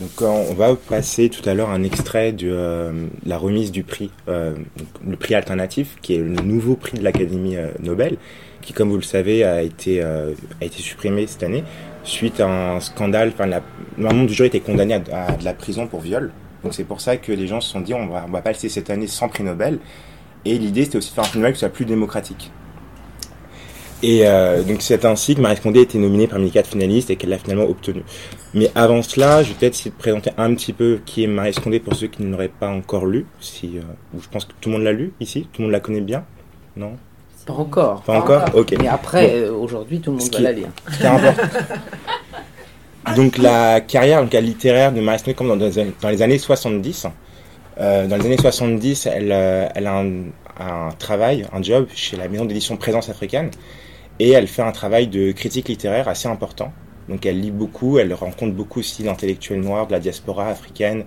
Donc on va passer tout à l'heure un extrait de euh, la remise du prix, euh, le prix alternatif, qui est le nouveau prix de l'Académie euh, Nobel, qui, comme vous le savez, a été supprimé cette année suite à un scandale. Enfin, le du jury était condamné à, de la prison pour viol. Donc c'est pour ça que les gens se sont dit on va on va pas laisser cette année sans prix Nobel. Et l'idée c'était aussi de faire un prix Nobel qui soit plus démocratique. Et euh, donc c'est ainsi que Marie Condé a été nominée parmi les quatre finalistes et qu'elle l'a finalement obtenu. Mais avant cela, je vais peut-être essayer de présenter un petit peu qui est Marie Condé pour ceux qui ne l'auraient pas encore lu. Si, euh, je pense que tout le monde l'a lu ici, tout le monde la connaît bien, non? Pas encore. Pas, encore, Ok. Mais après, euh, aujourd'hui, tout le monde va la lire. donc la carrière donc, littéraire de Marie Condé, comme dans, dans, les années 70. Euh, dans les années 70, elle, elle a un, un travail, un job chez la maison d'édition Présence africaine et elle fait un travail de critique littéraire assez important. Donc elle lit beaucoup, elle rencontre beaucoup aussi d'intellectuels noirs de la diaspora africaine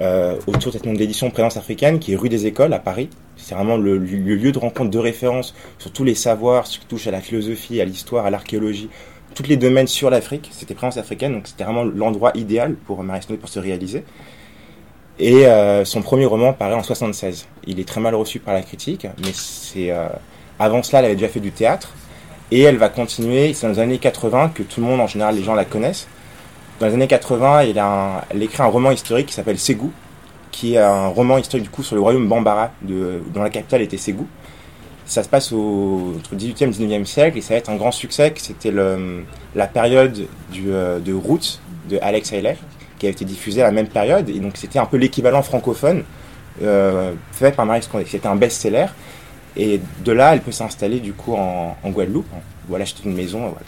euh, autour de cette maison d'édition Présence africaine qui est rue des Écoles à Paris. C'est vraiment le, lieu de rencontre de référence sur tous les savoirs, ce qui touche à la philosophie, à l'histoire, à l'archéologie, tous les domaines sur l'Afrique. C'était Présence africaine, donc c'était vraiment l'endroit idéal pour Marie Snow pour se réaliser. Et euh, son premier roman paraît en 76. Il est très mal reçu par la critique, mais euh, avant cela, elle avait déjà fait du théâtre. Et elle va continuer, c'est dans les années 80 que tout le monde, en général, les gens la connaissent. Dans les années 80, elle, a écrit un roman historique qui s'appelle Ségou, qui est un roman historique du coup sur le royaume Bambara, dont la capitale était Ségou. Ça se passe entre 18e et 19e siècle et ça va être un grand succès. C'était la période euh, de Roots de Alex Haley, qui a été diffusée à la même période. Et donc c'était un peu l'équivalent francophone euh, fait par Marie Scondé. C'était un best-seller. Et de là, elle peut s'installer du coup en, Guadeloupe, ou elle achète une maison. Voilà.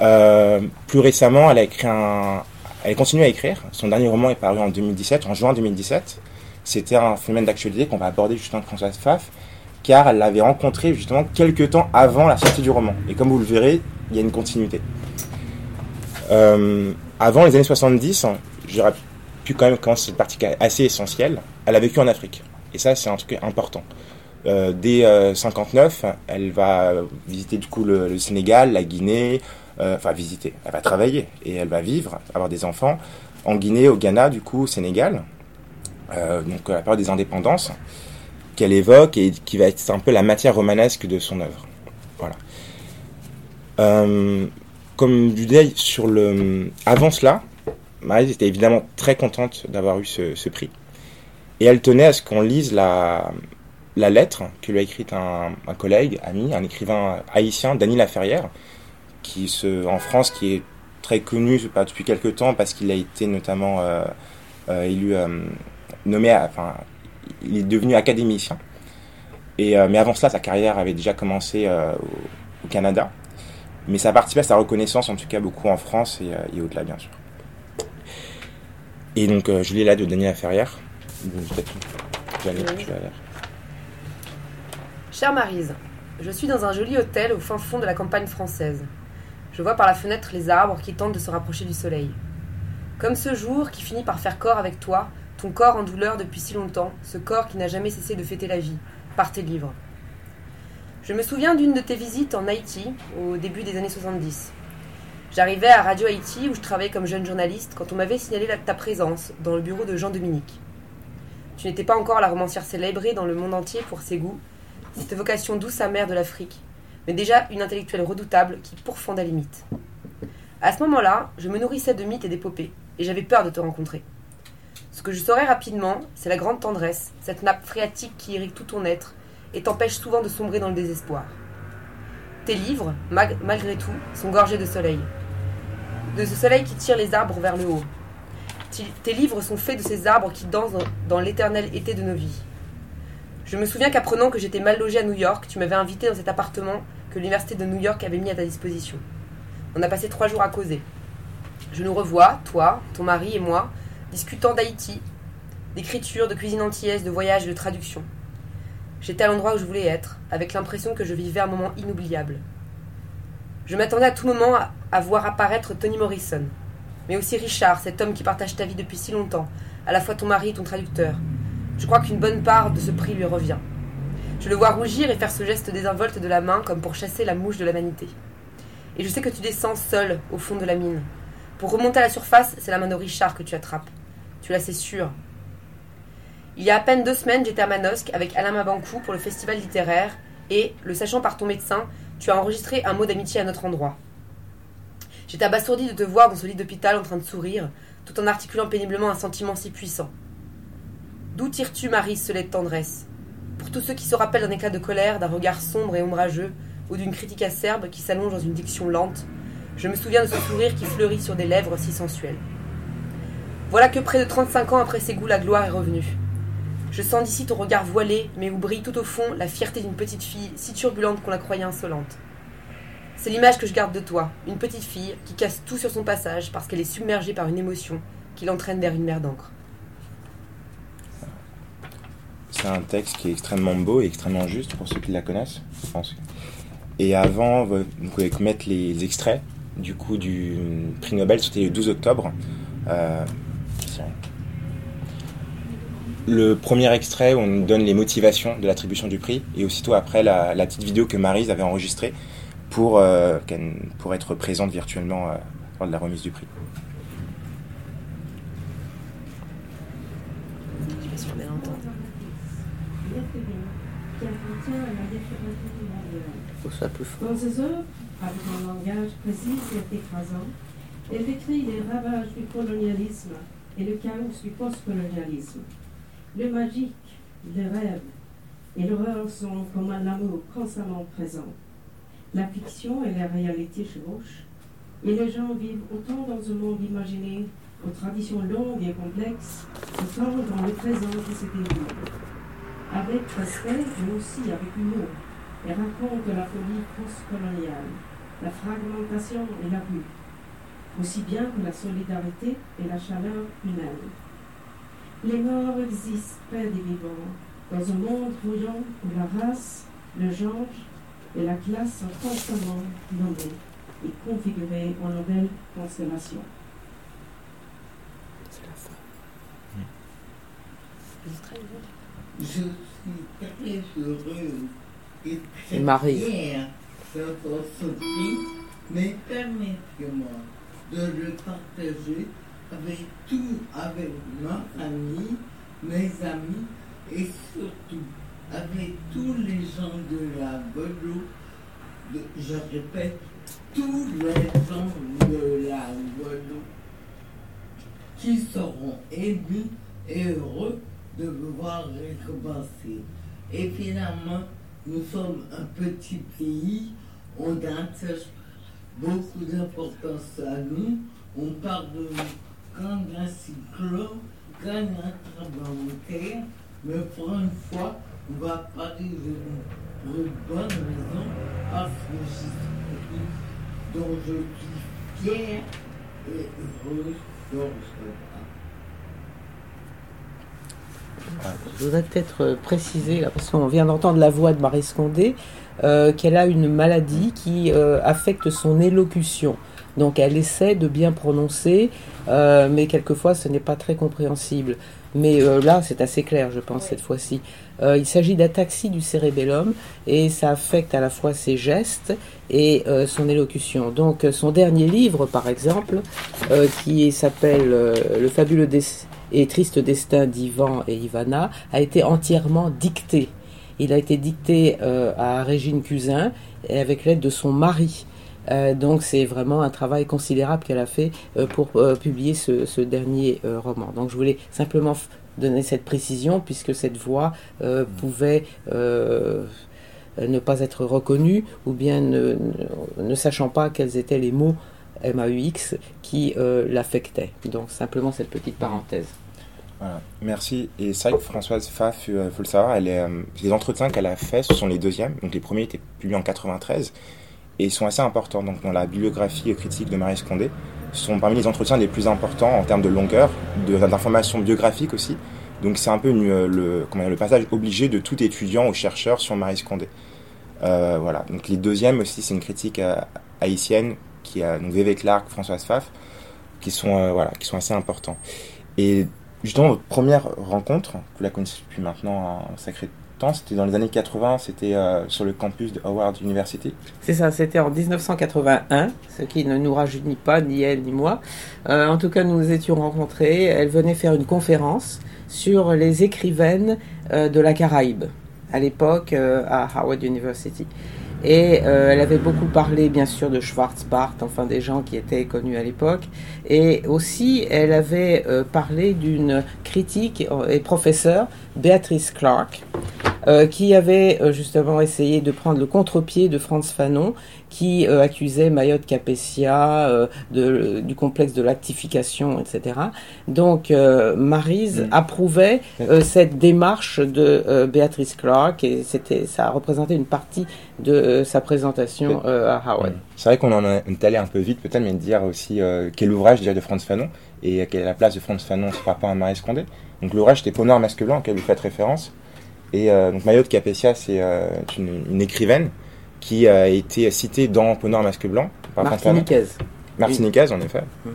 Euh, plus récemment, elle a écrit un, elle continue à écrire. Son dernier roman est paru en 2017, en juin 2017. C'était un phénomène d'actualité qu'on va aborder justement avec Françoise Pfaff, car elle l'avait rencontré justement quelques temps avant la sortie du roman. Et comme vous le verrez, il y a une continuité. Euh, avant les années 70, j'aurais pu quand même commencer cette partie assez essentielle. Elle a vécu en Afrique. Et ça, c'est un truc important. Euh, dès 59, euh, elle va visiter du coup le, Sénégal, la Guinée, euh, enfin visiter, elle va travailler et elle va vivre, avoir des enfants en Guinée, au Ghana, du coup, au Sénégal, donc à la période des indépendances, qu'elle évoque et qui va être un peu la matière romanesque de son œuvre. Voilà. comme du sur le, avant cela, Marie était évidemment très contente d'avoir eu ce, ce prix. Et elle tenait à ce qu'on lise la, la lettre que lui a écrite un, collègue, ami, un écrivain haïtien, Dany Laferrière, qui se, en France, qui est très connu pas depuis quelques temps parce qu'il a été notamment euh, euh, élu, euh, nommé, enfin, il est devenu académicien. Et, mais avant cela, sa carrière avait déjà commencé au, Canada. Mais ça a participé à sa reconnaissance, en tout cas beaucoup en France et, au-delà, bien sûr. Et donc, je lis là de Dany Laferrière. Peut-être, Chère Marise, je suis dans un joli hôtel au fin fond de la campagne française. Je vois par la fenêtre les arbres qui tentent de se rapprocher du soleil. Comme ce jour qui finit par faire corps avec toi, ton corps en douleur depuis si longtemps, ce corps qui n'a jamais cessé de fêter la vie, par tes livres. Je me souviens d'une de tes visites en Haïti au début des années 70. J'arrivais à Radio Haïti où je travaillais comme jeune journaliste quand on m'avait signalé ta présence dans le bureau de Jean Dominique. Tu n'étais pas encore la romancière célébrée dans le monde entier pour ses goûts, cette vocation douce amère de l'Afrique, mais déjà une intellectuelle redoutable qui pourfendait les mythes. À ce moment-là, je me nourrissais de mythes et d'épopées, et j'avais peur de te rencontrer. Ce que je saurais rapidement, c'est la grande tendresse, cette nappe phréatique qui irrigue tout ton être et t'empêche souvent de sombrer dans le désespoir. Tes livres, malgré tout, sont gorgés de soleil. De ce soleil qui tire les arbres vers le haut. Tes livres sont faits de ces arbres qui dansent dans l'éternel été de nos vies. Je me souviens qu'apprenant que j'étais mal logée à New York, tu m'avais invité dans cet appartement que l'université de New York avait mis à ta disposition. On a passé trois jours à causer. Je nous revois, toi, ton mari et moi, discutant d'Haïti, d'écriture, de cuisine antillaise, de voyage, de traduction. J'étais à l'endroit où je voulais être, avec l'impression que je vivais un moment inoubliable. Je m'attendais à tout moment à voir apparaître Tony Morrison, mais aussi Richard, cet homme qui partage ta vie depuis si longtemps, à la fois ton mari et ton traducteur, je crois qu'une bonne part de ce prix lui revient. Je le vois rougir et faire ce geste désinvolte de la main comme pour chasser la mouche de la vanité. Et je sais que tu descends seul au fond de la mine, Pour remonter à la surface, c'est la main de Richard que tu attrapes. Tu l'as, c'est sûr. Il y a à peine deux semaines, j'étais à Manosque avec Alain Mabankou pour le festival littéraire et, le sachant par ton médecin, tu as enregistré un mot d'amitié à notre endroit. J'étais abasourdi de te voir dans ce lit d'hôpital en train de sourire, tout en articulant péniblement un sentiment si puissant. D'où tires-tu, Marie, ce lait de tendresse? Pour tous ceux qui se rappellent d'un éclat de colère, d'un regard sombre et ombrageux, ou d'une critique acerbe qui s'allonge dans une diction lente, je me souviens de ce sourire qui fleurit sur des lèvres si sensuelles. Voilà que près de 35 ans après ses goûts, la gloire est revenue. Je sens d'ici ton regard voilé, mais où brille tout au fond la fierté d'une petite fille si turbulente qu'on la croyait insolente. C'est l'image que je garde de toi, une petite fille qui casse tout sur son passage parce qu'elle est submergée par une émotion qui l'entraîne vers une mer d'encre. C'est un texte qui est extrêmement beau et extrêmement juste pour ceux qui la connaissent, je pense. Et avant, vous pouvez mettre les extraits du coup du prix Nobel, c'était le 12 octobre. Euh, le premier extrait où on donne les motivations de l'attribution du prix et aussitôt après la, petite vidéo que Marise avait enregistrée pour, euh, pour être présente virtuellement euh, lors de la remise du prix. Dans ses œuvres, avec un langage précis et écrasant, elle décrit les ravages du colonialisme et le chaos du postcolonialisme. Le magique, le rêve et l'horreur sont comme un amour constamment présent. La fiction et la réalité chevauchent, et les gens vivent autant dans un monde imaginé aux traditions longues et complexes, autant dans le présent qui se déroule. Avec respect, mais aussi avec humour, et raconte la folie postcoloniale, la fragmentation et l'abus, aussi bien que la solidarité et la chaleur humaine. Les morts existent près des vivants, dans un monde bouillant où la race, le genre et la classe sont constamment nommés et configurés en nouvelles constellations. C'est la fin. Je suis très heureuse et Marie. mais permettez-moi de le partager avec tout, avec ma famille, mes amis et surtout avec tous les gens de la Guadeloupe, je répète, tous les gens de la Guadeloupe qui seront émus et heureux de me voir récompenser. Et finalement, nous sommes un petit pays, on attache beaucoup d'importance à nous, on parle de quand un cyclone, quand un tremblement mais pour une fois, on va parler d'une bonne raison, parce que je suis dont je suis fier et heureuse de recevoir. Je voudrais peut-être préciser, parce qu'on vient d'entendre la voix de Marie Scondé, euh, qu'elle a une maladie qui euh, affecte son élocution. Donc elle essaie de bien prononcer, euh, mais quelquefois ce n'est pas très compréhensible. Mais euh, là, c'est assez clair, je pense, cette fois-ci. Euh, il s'agit d'ataxie du cérébellum et ça affecte à la fois ses gestes et son élocution. Donc son dernier livre, par exemple, qui s'appelle Le fabuleux et triste destin d'Ivan et Ivana, a été entièrement dicté. Il a été dicté à Régine Cusin et avec l'aide de son mari. Euh, donc c'est vraiment un travail considérable qu'elle a fait euh, pour euh, publier ce, dernier roman. Donc je voulais simplement donner cette précision puisque cette voix pouvait ne pas être reconnue ou bien ne, ne, sachant pas quels étaient les mots MAUX qui l'affectaient. Donc simplement cette petite parenthèse. Merci. Et c'est vrai que Françoise Pfaff, il faut le savoir, est, les entretiens qu'elle a faits, ce sont les deuxièmes. Donc les premiers étaient publiés en 93 et sont assez importants. Donc dans la bibliographie critique de Marie Scondé, sont parmi les entretiens les plus importants en termes de longueur, d'informations biographiques aussi. Donc c'est un peu euh, le, passage obligé de tout étudiant ou chercheur sur Marie Scondé. Euh, voilà. Donc les deuxièmes aussi, c'est une critique euh, haïtienne qui a donc Vévé Clark, Françoise Pfaff, qui sont voilà, qui sont assez importants. Et justement votre première rencontre, vous la connaissez depuis maintenant un sacré important, c'était dans les années 80, c'était euh, sur le campus de Howard University. C'est ça, c'était en 1981, ce qui ne nous rajeunit pas, ni elle ni moi. Euh, en tout cas, nous nous étions rencontrés. Elle venait faire une conférence sur les écrivaines euh, de la Caraïbe, à l'époque à Howard University. Et elle avait beaucoup parlé, bien sûr, de Schwarzbart, enfin des gens qui étaient connus à l'époque. Et aussi, elle avait parlé d'une critique et professeure, Béatrice Clark, euh, qui avait euh, justement essayé de prendre le contre-pied de Franz Fanon, qui euh, accusait Mayotte Capessia de, du complexe de l'actification, etc. Donc Marise mm. approuvait cette démarche de Béatrice Clark et c'était ça a représenté une partie de sa présentation à Howard. C'est vrai qu'on en est allé un peu vite peut-être, mais de dire aussi quel ouvrage de Franz Fanon et quelle est la place de Franz Fanon par rapport à Marise Condé. Donc l'ouvrage c'était Peau noire masque blanc auquel vous faites référence. Et euh, donc Mayotte Capessia, c'est euh, une, écrivaine qui a été citée dans Peau noire masque blanc. Par Martiniquaise. Martiniquaise, en effet. Mhm.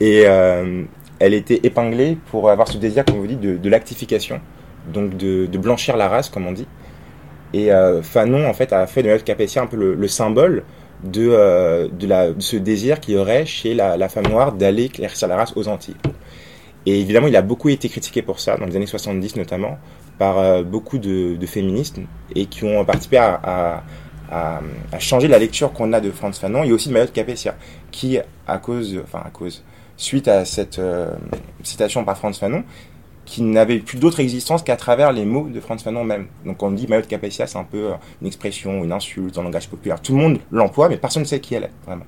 Et euh, elle était épinglée pour avoir ce désir, comme vous dites, de, l'actification, donc de, blanchir la race, comme on dit. Et Fanon, en fait, a fait de Mayotte Capessia un peu le, symbole de, de, la, ce désir qu'il y aurait chez la, la femme noire d'aller éclaircir la race aux Antilles. Et évidemment, il a beaucoup été critiqué pour ça, dans les années 70 notamment, par euh, beaucoup de, de, féministes et qui ont participé à, à, à, à changer la lecture qu'on a de Franz Fanon et aussi de Mayotte Capessia, qui, à cause, enfin à cause, suite à cette euh, citation par Franz Fanon, qui n'avait plus d'autre existence qu'à travers les mots de Franz Fanon même. Donc on dit Mayotte Capessia, c'est un peu euh, une expression, une insulte dans le langage populaire. Tout le monde l'emploie, mais personne ne sait qui elle est, vraiment.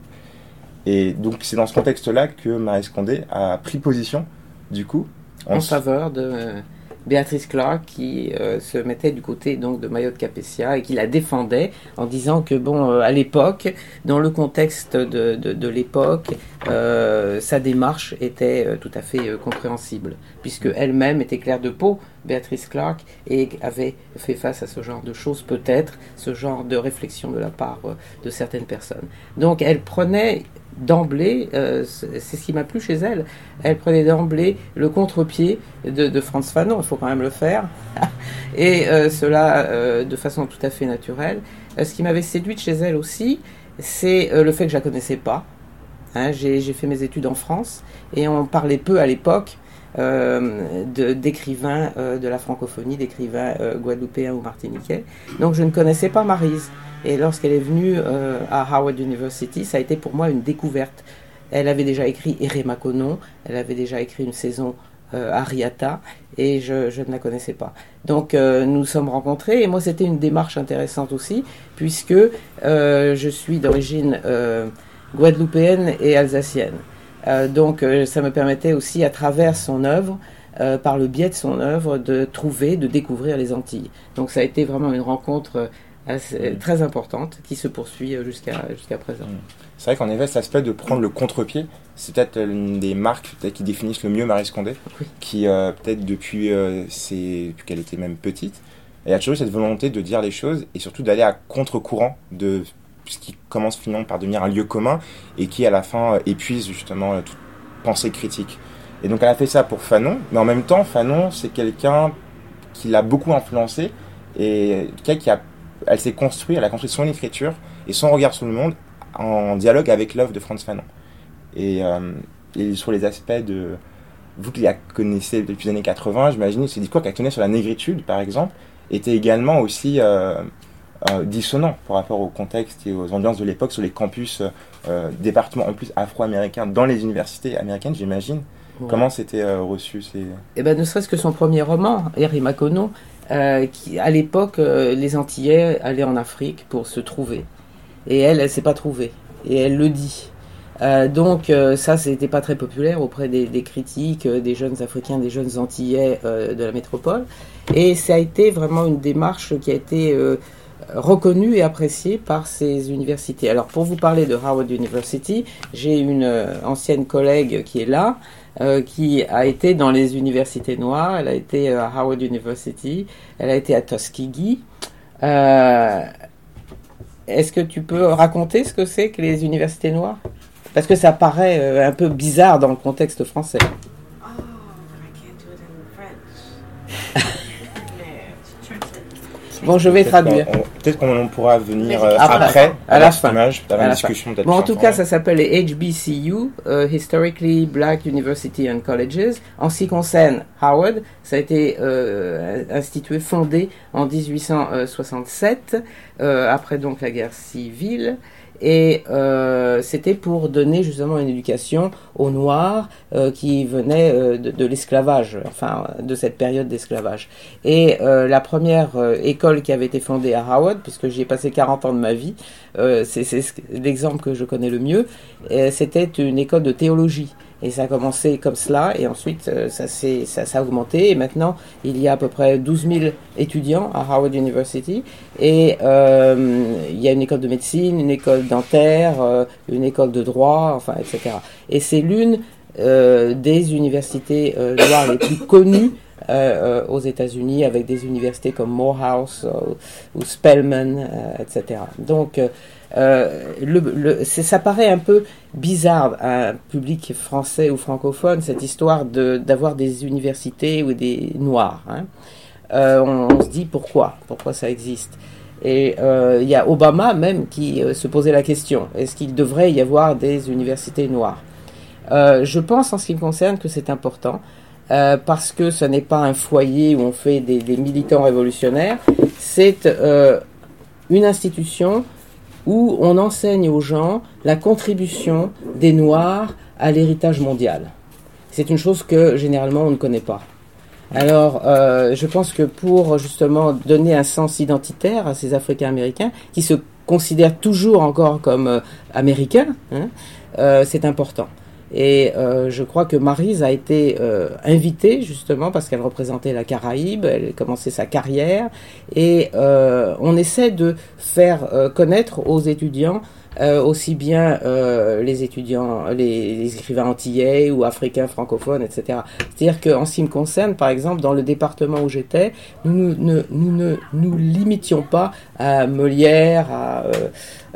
Et donc c'est dans ce contexte-là que Marie Condé a pris position, du coup, en, en faveur de Béatrice Clark qui euh, se mettait du côté donc de Mayotte Capessia et qui la défendait en disant que bon euh, à l'époque dans le contexte de, de, l'époque euh, sa démarche était tout à fait compréhensible puisque elle-même était claire de peau Béatrice Clark et avait fait face à ce genre de choses peut-être ce genre de réflexion de la part de certaines personnes. Donc elle prenait d'emblée, euh, c'est ce qui m'a plu chez elle, elle prenait d'emblée le contre-pied de, Franz Fanon, il faut quand même le faire, et euh, cela euh, de façon tout à fait naturelle. ce qui m'avait séduite chez elle aussi, c'est le fait que je la connaissais pas. Hein, j'ai fait mes études en France et on parlait peu à l'époque d'écrivains de, la francophonie, d'écrivains guadeloupéens ou martiniquais. Donc je ne connaissais pas Marise. Et lorsqu'elle est venue euh, à Howard University, ça a été pour moi une découverte. Elle avait déjà écrit Erema Konon, elle avait déjà écrit une saison euh, à Riata, et je, ne la connaissais pas. Donc euh, nous nous sommes rencontrés, et moi c'était une démarche intéressante aussi, puisque je suis d'origine guadeloupéenne et alsacienne. Donc ça me permettait aussi, à travers son œuvre, par le biais de son œuvre, de trouver, de découvrir les Antilles. Donc ça a été vraiment une rencontre très importante qui se poursuit euh, jusqu'à jusqu'à présent. Mm. C'est vrai qu'en effet, cet aspect de prendre le contre-pied, c'est peut-être une des marques qui définissent le mieux Marie Scondé, qui euh, peut-être depuis, euh, depuis qu'elle était même petite, elle a toujours eu cette volonté de dire les choses et surtout d'aller à contre-courant de qui commence finalement par devenir un lieu commun et qui à la fin épuise justement toute pensée critique. Et donc elle a fait ça pour Fanon, mais en même temps, Fanon, c'est quelqu'un qui l'a beaucoup influencé et qui a elle s'est construite, elle a construit son écriture et son regard sur le monde en dialogue avec l'œuvre de Franz Fanon. Et, euh, sur les aspects de. Vous qui la connaissez depuis les années 80, j'imagine que ces discours qu'elle tenait sur la négritude, par exemple, étaient également aussi euh, euh, dissonants par rapport au contexte et aux ambiances de l'époque sur les campus, départements en plus afro-américains dans les universités américaines, j'imagine. Comment c'était reçu ces... Eh ben, ne serait-ce que son premier roman, Harry Makono, euh, qui, à l'époque, euh, les Antillais allaient en Afrique pour se trouver. Et elle, elle s'est pas trouvée. Et elle le dit. Euh, donc ça, c'était pas très populaire auprès des, des, critiques, des jeunes Africains, des jeunes Antillais de la métropole. Et ça a été vraiment une démarche qui a été reconnue et appréciée par ces universités. Alors pour vous parler de Howard University, j'ai une ancienne collègue qui est là, euh, qui a été dans les universités noires. Elle a été euh, à Howard University, elle a été à Tuskegee. Euh, Est-ce que tu peux raconter ce que c'est que les universités noires? Parce que ça paraît euh, un peu bizarre dans le contexte français. Bon, je vais traduire. Peut-être qu'on pourra venir euh, après, après, à la fin. image, À la discussion Bon, en tout cas, ça s'appelle les HBCU, euh, Historically Black University and Colleges. En ce qui concerne Howard, ça a été euh, institué, fondé en 1867, euh, après donc la guerre civile. Et euh, c'était pour donner justement une éducation aux Noirs euh, qui venaient euh, de, de l'esclavage, enfin de cette période d'esclavage. Et euh, la première euh, école qui avait été fondée à Howard, puisque j'y ai passé 40 ans de ma vie, euh, c'est c'est ce- l'exemple que je connais le mieux, c'était une école de théologie. Et ça a commencé comme cela, et ensuite euh, ça, ça, ça a augmenté, et maintenant il y a à peu près 12 000 étudiants à Howard University, et euh, il y a une école de médecine, une école dentaire, euh, une école de droit, enfin, etc. Et c'est l'une euh, des universités euh, noires les plus connues euh, euh, aux États-Unis, avec des universités comme Morehouse ou Spelman, etc. Donc, euh, ça paraît un peu bizarre à un public français ou francophone, cette histoire d'avoir des universités ou des noirs. hein. Euh, on, se dit pourquoi, pourquoi ça existe. Et euh, il y a Obama même qui se posait la question, est-ce qu'il devrait y avoir des universités noires? Je pense en ce qui me concerne que c'est important. parce que ce n'est pas un foyer où on fait des, militants révolutionnaires, c'est une institution où on enseigne aux gens la contribution des Noirs à l'héritage mondial. C'est une chose que généralement on ne connaît pas. Alors, euh, je pense que pour justement donner un sens identitaire à ces Africains américains qui se considèrent toujours encore comme euh, américains, hein, euh, c'est important. Et euh, je crois que Maryse a été euh, invitée justement parce qu'elle représentait la Caraïbe, elle a commencé sa carrière, et euh, on essaie de faire euh, connaître aux étudiants euh, aussi bien euh, les étudiants, les, les écrivains antillais ou africains francophones, etc. C'est-à-dire qu'en ce qui me concerne, par exemple, dans le département où j'étais, nous ne nous, ne nous limitions pas à Molière, à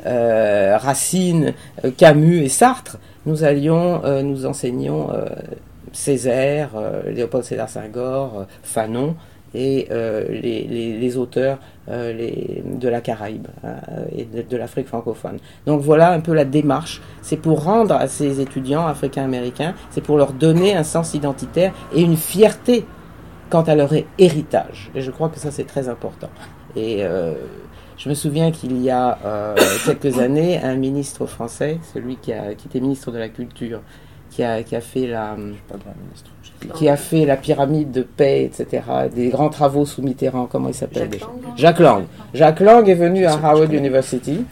euh, Racine, euh, Camus et Sartre. Nous allions, euh, nous enseignions Césaire, Léopold Sédar Senghor, Fanon et les, auteurs de la Caraïbe et de, l'Afrique francophone. Donc voilà un peu la démarche. C'est pour rendre à ces étudiants africains-américains, c'est pour leur donner un sens identitaire et une fierté quant à leur hé- héritage. Et je crois que ça c'est très important. Et je me souviens qu'il y a euh, quelques années, un ministre français, celui qui, a, qui était ministre de la Culture, qui a, qui a fait la Pas grand ministre. qui a fait la pyramide de paix, etc., des grands travaux sous Mitterrand, comment il s'appelle Jacques déjà? Lang Jacques Lang. Jacques Lang est venu à Howard. University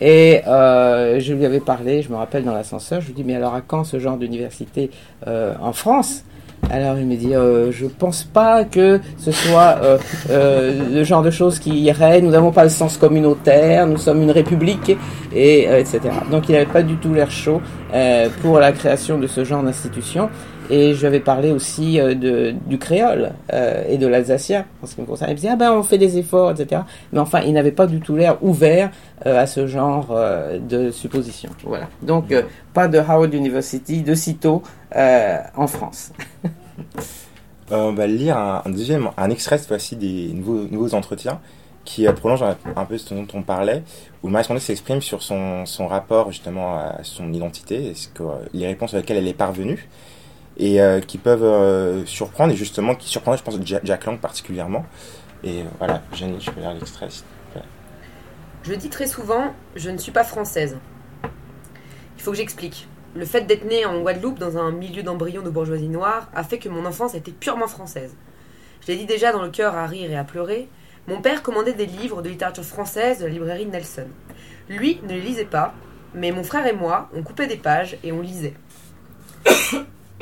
et euh, je lui avais parlé, je me rappelle dans l'ascenseur, je lui dis mais alors à quand ce genre d'université euh, en France? Alors il me dit euh, je pense pas que ce soit euh, euh, le genre de choses qui irait, nous n'avons pas le sens communautaire, nous sommes une république et euh, etc. Donc il n'avait pas du tout l'air chaud pour la création de ce genre d'institution. Et je lui avais parlé aussi euh, du créole euh, et de l'alsacien, en ce qui me concerne. Il me disait, ah ben on fait des efforts, etc. Mais enfin, il n'avait pas du tout l'air ouvert euh, à ce genre de supposition. Voilà. Donc, pas de Howard University de sitôt en France. On va lire un, deuxième, un extrait cette fois-ci des nouveaux, entretiens qui prolonge un, peu ce dont on parlait, où le responsable s'exprime sur son, rapport justement à son identité, les réponses auxquelles elle est parvenue, et euh, qui peuvent euh, surprendre, et justement qui surprennent, je pense, Jack, Lang particulièrement. Et euh, voilà, Jenny, je peux lire l'extrait. Je dis très souvent, je ne suis pas française. Il faut que j'explique. Le fait d'être née en Guadeloupe dans un milieu d'embryons de bourgeoisie noire a fait que mon enfance a été purement française. Je l'ai dit déjà dans le cœur à rire et à pleurer. Mon père commandait des livres de littérature française de la librairie Nelson. Lui ne les lisait pas, mais mon frère et moi, on coupait des pages et on lisait.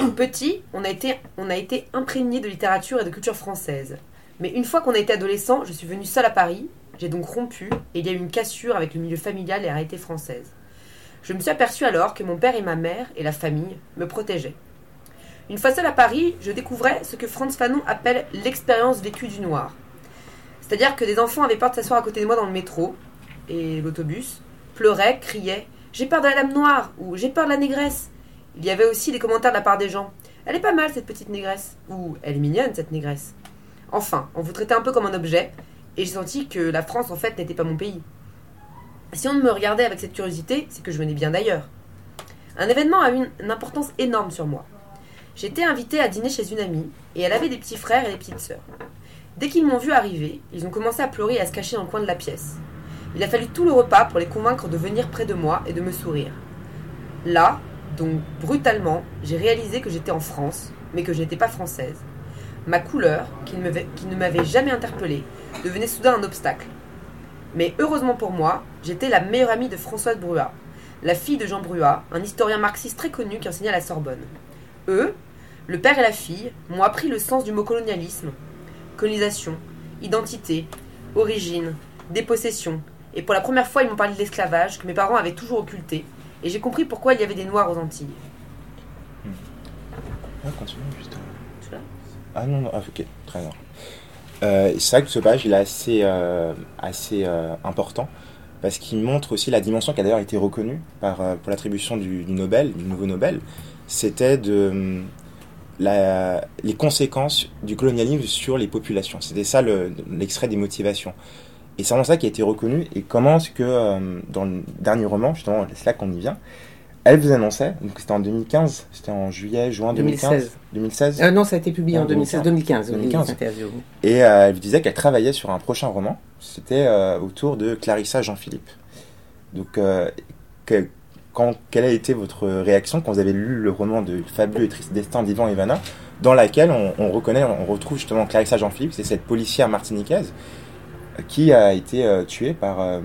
Petit, on a été, imprégné de littérature et de culture française. Mais une fois qu'on a été adolescent, je suis venue seule à Paris. J'ai donc rompu et il y a eu une cassure avec le milieu familial et la réalité française. Je me suis aperçue alors que mon père et ma mère et la famille me protégeaient. Une fois seule à Paris, je découvrais ce que Franz Fanon appelle l'expérience vécue du noir. C'est-à-dire que des enfants avaient peur de s'asseoir à côté de moi dans le métro et l'autobus, pleuraient, criaient J'ai peur de la dame noire ou J'ai peur de la négresse. Il y avait aussi des commentaires de la part des gens Elle est pas mal cette petite négresse ou Elle est mignonne cette négresse. Enfin, on vous traitait un peu comme un objet et j'ai senti que la France, en fait, n'était pas mon pays. Si on me regardait avec cette curiosité, c'est que je venais bien d'ailleurs. Un événement a eu une importance énorme sur moi. J'étais invitée à dîner chez une amie, et elle avait des petits frères et des petites sœurs. Dès qu'ils m'ont vu arriver, ils ont commencé à pleurer et à se cacher dans le coin de la pièce. Il a fallu tout le repas pour les convaincre de venir près de moi et de me sourire. Là, donc brutalement, j'ai réalisé que j'étais en France, mais que je n'étais pas française. Ma couleur, qui ne m'avait- jamais interpellée, devenait soudain un obstacle. Mais heureusement pour moi, j'étais la meilleure amie de Françoise Bruat, la fille de Jean Bruat, un historien marxiste très connu qui enseignait à la Sorbonne. Eux, le père et la fille, m'ont appris le sens du mot colonialisme, colonisation, identité, origine, dépossession, et pour la première fois, ils m'ont parlé de l'esclavage que mes parents avaient toujours occulté, et j'ai compris pourquoi il y avait des Noirs aux Antilles. Ah, continue, juste. Tu vois Ah non, non, ah, ok, très bien. Euh, c'est vrai que ce page, il est assez, euh, assez euh, important parce qu'il montre aussi la dimension qui a d'ailleurs été reconnue par, euh, pour l'attribution du, du Nobel, du nouveau Nobel. C'était de la, les conséquences du colonialisme sur les populations. C'était ça le- l'extrait des motivations. Et c'est vraiment ça qui a été reconnu. Et comment est-ce que euh, dans le dernier roman, justement, c'est là qu'on y vient, elle vous annonçait, donc c'était en 2015, c'était en juillet, juin 2015, 2016. 2016 Euh, non, ça a été publié En en 2016, 2015. 2015. les interviews. Et euh, elle disait qu'elle travaillait sur un prochain roman. C'était euh, autour de Clarissa Jean-Philippe. Donc, que- quand, quelle a été votre réaction quand vous avez lu le roman de Fabuleux et triste destin d'Ivan Ivana, dans laquelle on, on reconnaît, on retrouve justement Clarissa Jean-Philippe, c'est cette policière martiniquaise qui a été euh, tuée par euh,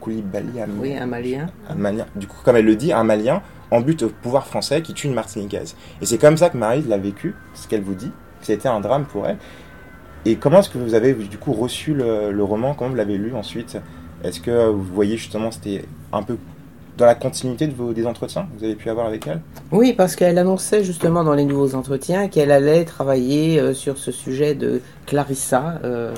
Koulibaly Am- Oui, un Malien. un Malien, du coup, comme elle le dit, un Malien en but au pouvoir français qui tue une Martiniquaise. Et c'est comme ça que Marie l'a vécu, ce qu'elle vous dit, c'était un drame pour elle. Et comment est-ce que vous avez du coup reçu le, le roman? Comment vous l'avez lu ensuite? Est-ce que vous voyez justement c'était un peu dans la continuité de vos, des entretiens que vous avez pu avoir avec elle? Oui, parce qu'elle annonçait justement dans les nouveaux entretiens qu'elle allait travailler euh, sur ce sujet de Clarissa. Euh,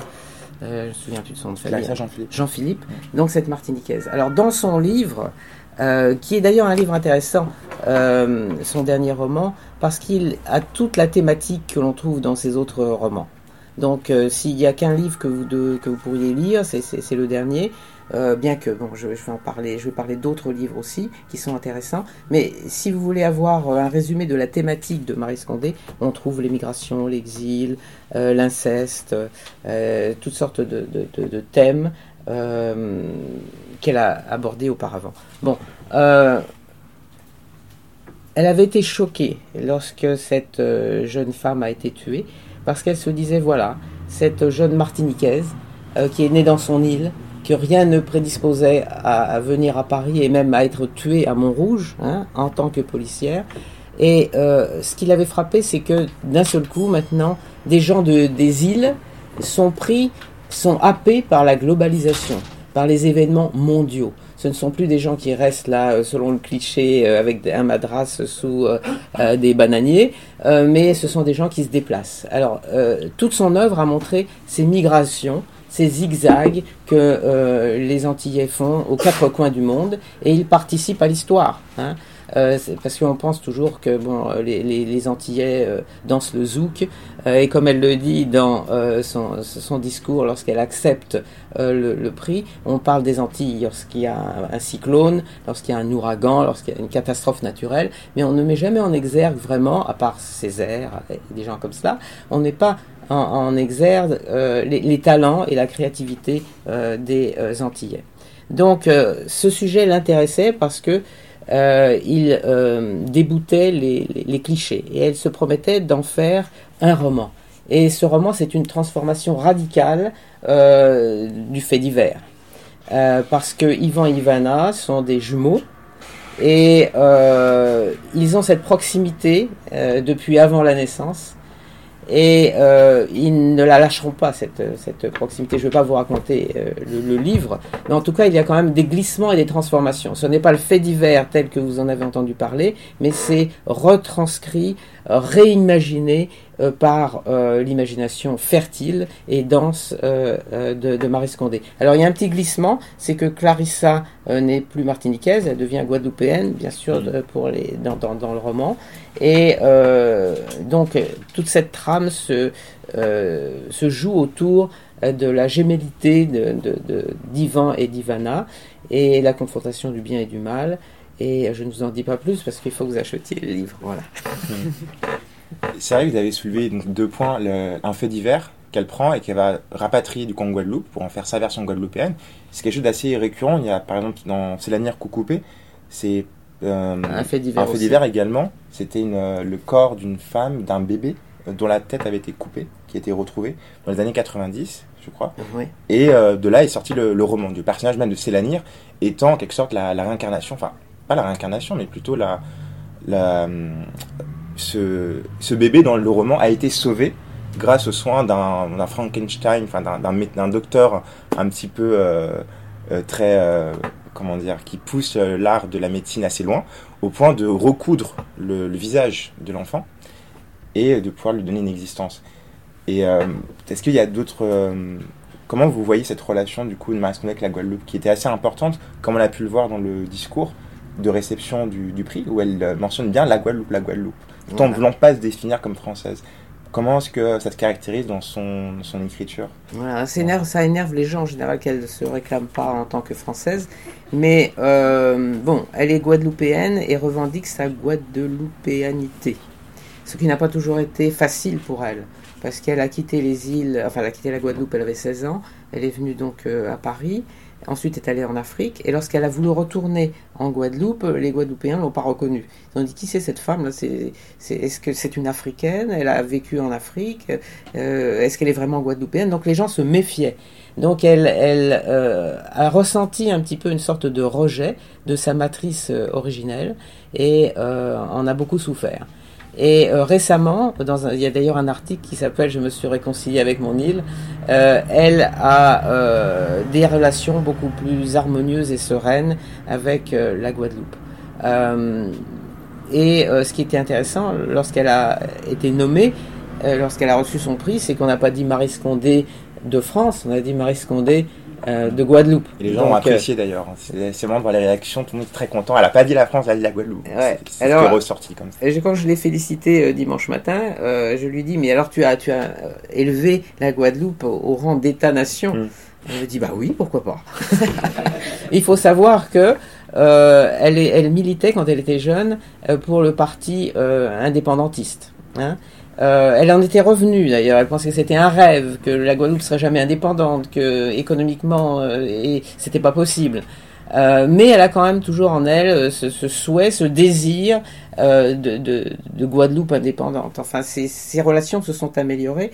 euh, je me souviens plus de son nom de famille. Jean-Philippe. Jean-Philippe, donc cette Martiniquaise. Alors dans son livre, euh, qui est d'ailleurs un livre intéressant, euh, son dernier roman, parce qu'il a toute la thématique que l'on trouve dans ses autres romans. Donc euh, s'il n'y a qu'un livre que vous, de- que vous pourriez lire, c'est le dernier. Euh, bien que bon, je, vais en parler, je vais parler d'autres livres aussi qui sont intéressants. Mais si vous voulez avoir euh, un résumé de la thématique de Marie Scondé, on trouve l'émigration, l'exil, euh, l'inceste, toutes sortes de, de- thèmes qu'elle a abordés auparavant. Bon, elle avait été choquée lorsque cette jeune femme a été tuée parce qu'elle se disait voilà, cette jeune Martiniquaise qui est née dans son île, que rien ne prédisposait à, venir à Paris et même à être tuée à Montrouge hein, en tant que policière. Et euh, ce qui l'avait frappé, c'est que d'un seul coup, maintenant, des gens de, des îles sont pris, sont happés par la globalisation, par les événements mondiaux. Ce ne sont plus des gens qui restent là, euh, selon le cliché, euh, avec un madras sous des bananiers, mais ce sont des gens qui se déplacent. Alors, toute son œuvre a montré ces migrations, ces zigzags que euh, les Antillais font aux quatre coins du monde, et ils participent à l'histoire. Hein. Euh, parce qu'on pense toujours que bon, les, les, Antillais euh, dansent le zouk, euh, et comme elle le dit dans euh, son, son discours lorsqu'elle accepte euh, le, prix, on parle des Antilles lorsqu'il y a un, un cyclone, lorsqu'il y a un ouragan, lorsqu'il y a une catastrophe naturelle, mais on ne met jamais en exergue vraiment, à part Césaire et des gens comme cela, on n'est pas en, en exergue euh, les, talents et la créativité euh, des euh, Antillais. Donc ce sujet l'intéressait parce que il déboutait les, clichés et elle se promettait d'en faire un roman. Et ce roman, c'est une transformation radicale du fait divers. Parce que Ivan et Ivana sont des jumeaux et ils ont cette proximité depuis avant la naissance et euh, ils ne la lâcheront pas cette, cette proximité. Je ne vais pas vous raconter euh, le, le, livre, mais en tout cas il y a quand même des glissements et des transformations. Ce n'est pas le fait divers tel que vous en avez entendu parler, mais c'est retranscrit, réimaginé euh, par l'imagination fertile et dense euh, de, de, Marie Scondé. Alors il y a un petit glissement, c'est que Clarissa n'est plus martiniquaise, elle devient guadeloupéenne, bien sûr, de, pour les, dans, dans, dans, le roman. Et donc toute cette trame se, se joue autour de la gémellité de, de, d'Ivan et d'Ivana, et la confrontation du bien et du mal. Et je ne vous en dis pas plus parce qu'il faut que vous achetiez le livre. Voilà. C'est vrai que vous avez soulevé deux points. un fait divers qu'elle prend et qu'elle va rapatrier du Congo Guadeloupe pour en faire sa version guadeloupéenne. C'est quelque chose d'assez récurrent. Il y a par exemple dans C'est l'anière Coucoupé, c'est euh, un fait divers, un fait divers également. C'était euh, le corps d'une femme, d'un bébé euh, dont la tête avait été coupée, qui a été retrouvé dans les années 90, je crois. Et de là est sorti le, roman du personnage même de Célanir étant en quelque sorte la, réincarnation, enfin la réincarnation, mais plutôt la, ce, bébé dans le roman a été sauvé grâce aux soins d'un Frankenstein, enfin d'un docteur un petit peu très comment dire, qui pousse euh, l'art de la médecine assez loin, au point de recoudre le, visage de l'enfant et de pouvoir lui donner une existence. Et euh, est-ce qu'il y a d'autres... Euh, comment vous voyez cette relation du coup de Marie avec la Guadeloupe, qui était assez importante, comme on a pu le voir dans le discours de réception du, prix, où elle mentionne bien la Guadeloupe, la Guadeloupe, tout en ne voulant pas se définir comme française. Comment est-ce que ça se caractérise dans son, son écriture? Voilà, ça, énerve, ça énerve les gens en général qu'elle ne se réclame pas en tant que française. Mais euh, bon, elle est guadeloupéenne et revendique sa guadeloupéanité. Ce qui n'a pas toujours été facile pour elle. Parce qu'elle a quitté les îles, enfin elle a quitté la Guadeloupe, elle avait 16 ans. Elle est venue donc euh, à Paris ensuite est allée en Afrique, et lorsqu'elle a voulu retourner en Guadeloupe, les Guadeloupéens l'ont pas reconnue. Ils ont dit qui c'est cette femme là? Est-ce que c'est une Africaine? Elle a vécu en Afrique euh, Est-ce qu'elle est vraiment guadeloupéenne? Donc les gens se méfiaient. Donc elle, elle euh, a ressenti un petit peu une sorte de rejet de sa matrice euh, originelle et en a beaucoup souffert. Et euh, récemment, il y a d'ailleurs un article qui s'appelle Je me suis réconcilié avec mon île. Euh, elle a euh, des relations beaucoup plus harmonieuses et sereines avec la Guadeloupe. et ce qui était intéressant, lorsqu'elle a été nommée, lorsqu'elle a reçu son prix, c'est qu'on n'a pas dit Marie Scondé de France, on a dit Marie Scondé euh, de Guadeloupe. Et les gens ont apprécié d'ailleurs. C'est vraiment de voir les réactions, tout le monde est très content. Elle n'a pas dit la France, elle a dit la Guadeloupe. C'est ce ressorti comme ça. quand je l'ai félicité euh, dimanche matin, euh, je lui dis mais alors tu as tu as élevé la Guadeloupe au, rang d'État-nation? Hmm. Elle me dit bah oui pourquoi pas? Il faut savoir que elle, elle militait quand elle était jeune pour le parti indépendantiste. Hein. Euh, elle en était revenue d'ailleurs. Elle pensait que c'était un rêve, que la Guadeloupe serait jamais indépendante, que économiquement euh, c'était pas possible. Euh, mais elle a quand même toujours en elle ce, souhait, ce désir de, de, Guadeloupe indépendante. Enfin, ces relations se sont améliorées.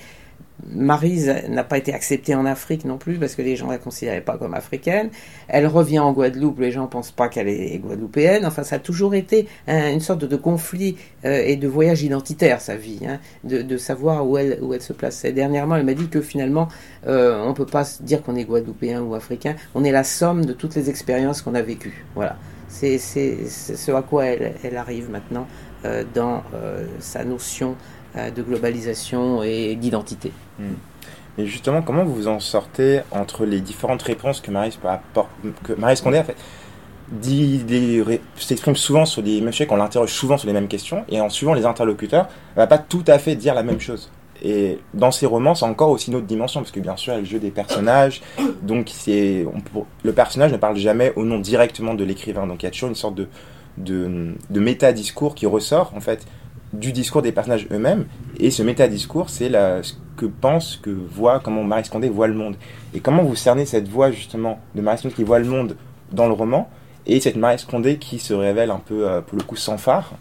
Marise n'a pas été acceptée en Afrique non plus parce que les gens ne la considéraient pas comme africaine. Elle revient en Guadeloupe, les gens ne pensent pas qu'elle est guadeloupéenne. Enfin, ça a toujours été une sorte de conflit euh, et de voyage identitaire, sa vie, hein, de, savoir où elle, où elle se plaçait. Dernièrement, elle m'a dit que finalement, euh, on ne peut pas dire qu'on est guadeloupéen ou africain. On est la somme de toutes les expériences qu'on a vécues. Voilà. C'est ce à quoi elle, elle arrive maintenant euh, dans sa notion de globalisation et d'identité. Hmm. Mais justement, comment vous vous en sortez entre les différentes réponses que Marie, que Marie Scondé s'exprime souvent sur des mêmes qu'on l'interroge souvent sur les mêmes questions, et en suivant les interlocuteurs, elle va pas tout à fait dire la même chose. Et dans ses romans, c'est encore aussi une autre dimension, parce que bien sûr, elle joue des personnages, donc c'est, le personnage ne parle jamais au nom directement de l'écrivain, donc il y a toujours une sorte de, de, de méta-discours qui ressort, en fait, du discours des personnages eux-mêmes. Et ce métadiscours, c'est ce que pense, que voit, comment Marie Scondé voit le monde. Et comment vous cernez cette voix justement de Marie Scondé qui voit le monde dans le roman et cette Marie Scondé qui se révèle un peu, euh, pour le coup, sans phare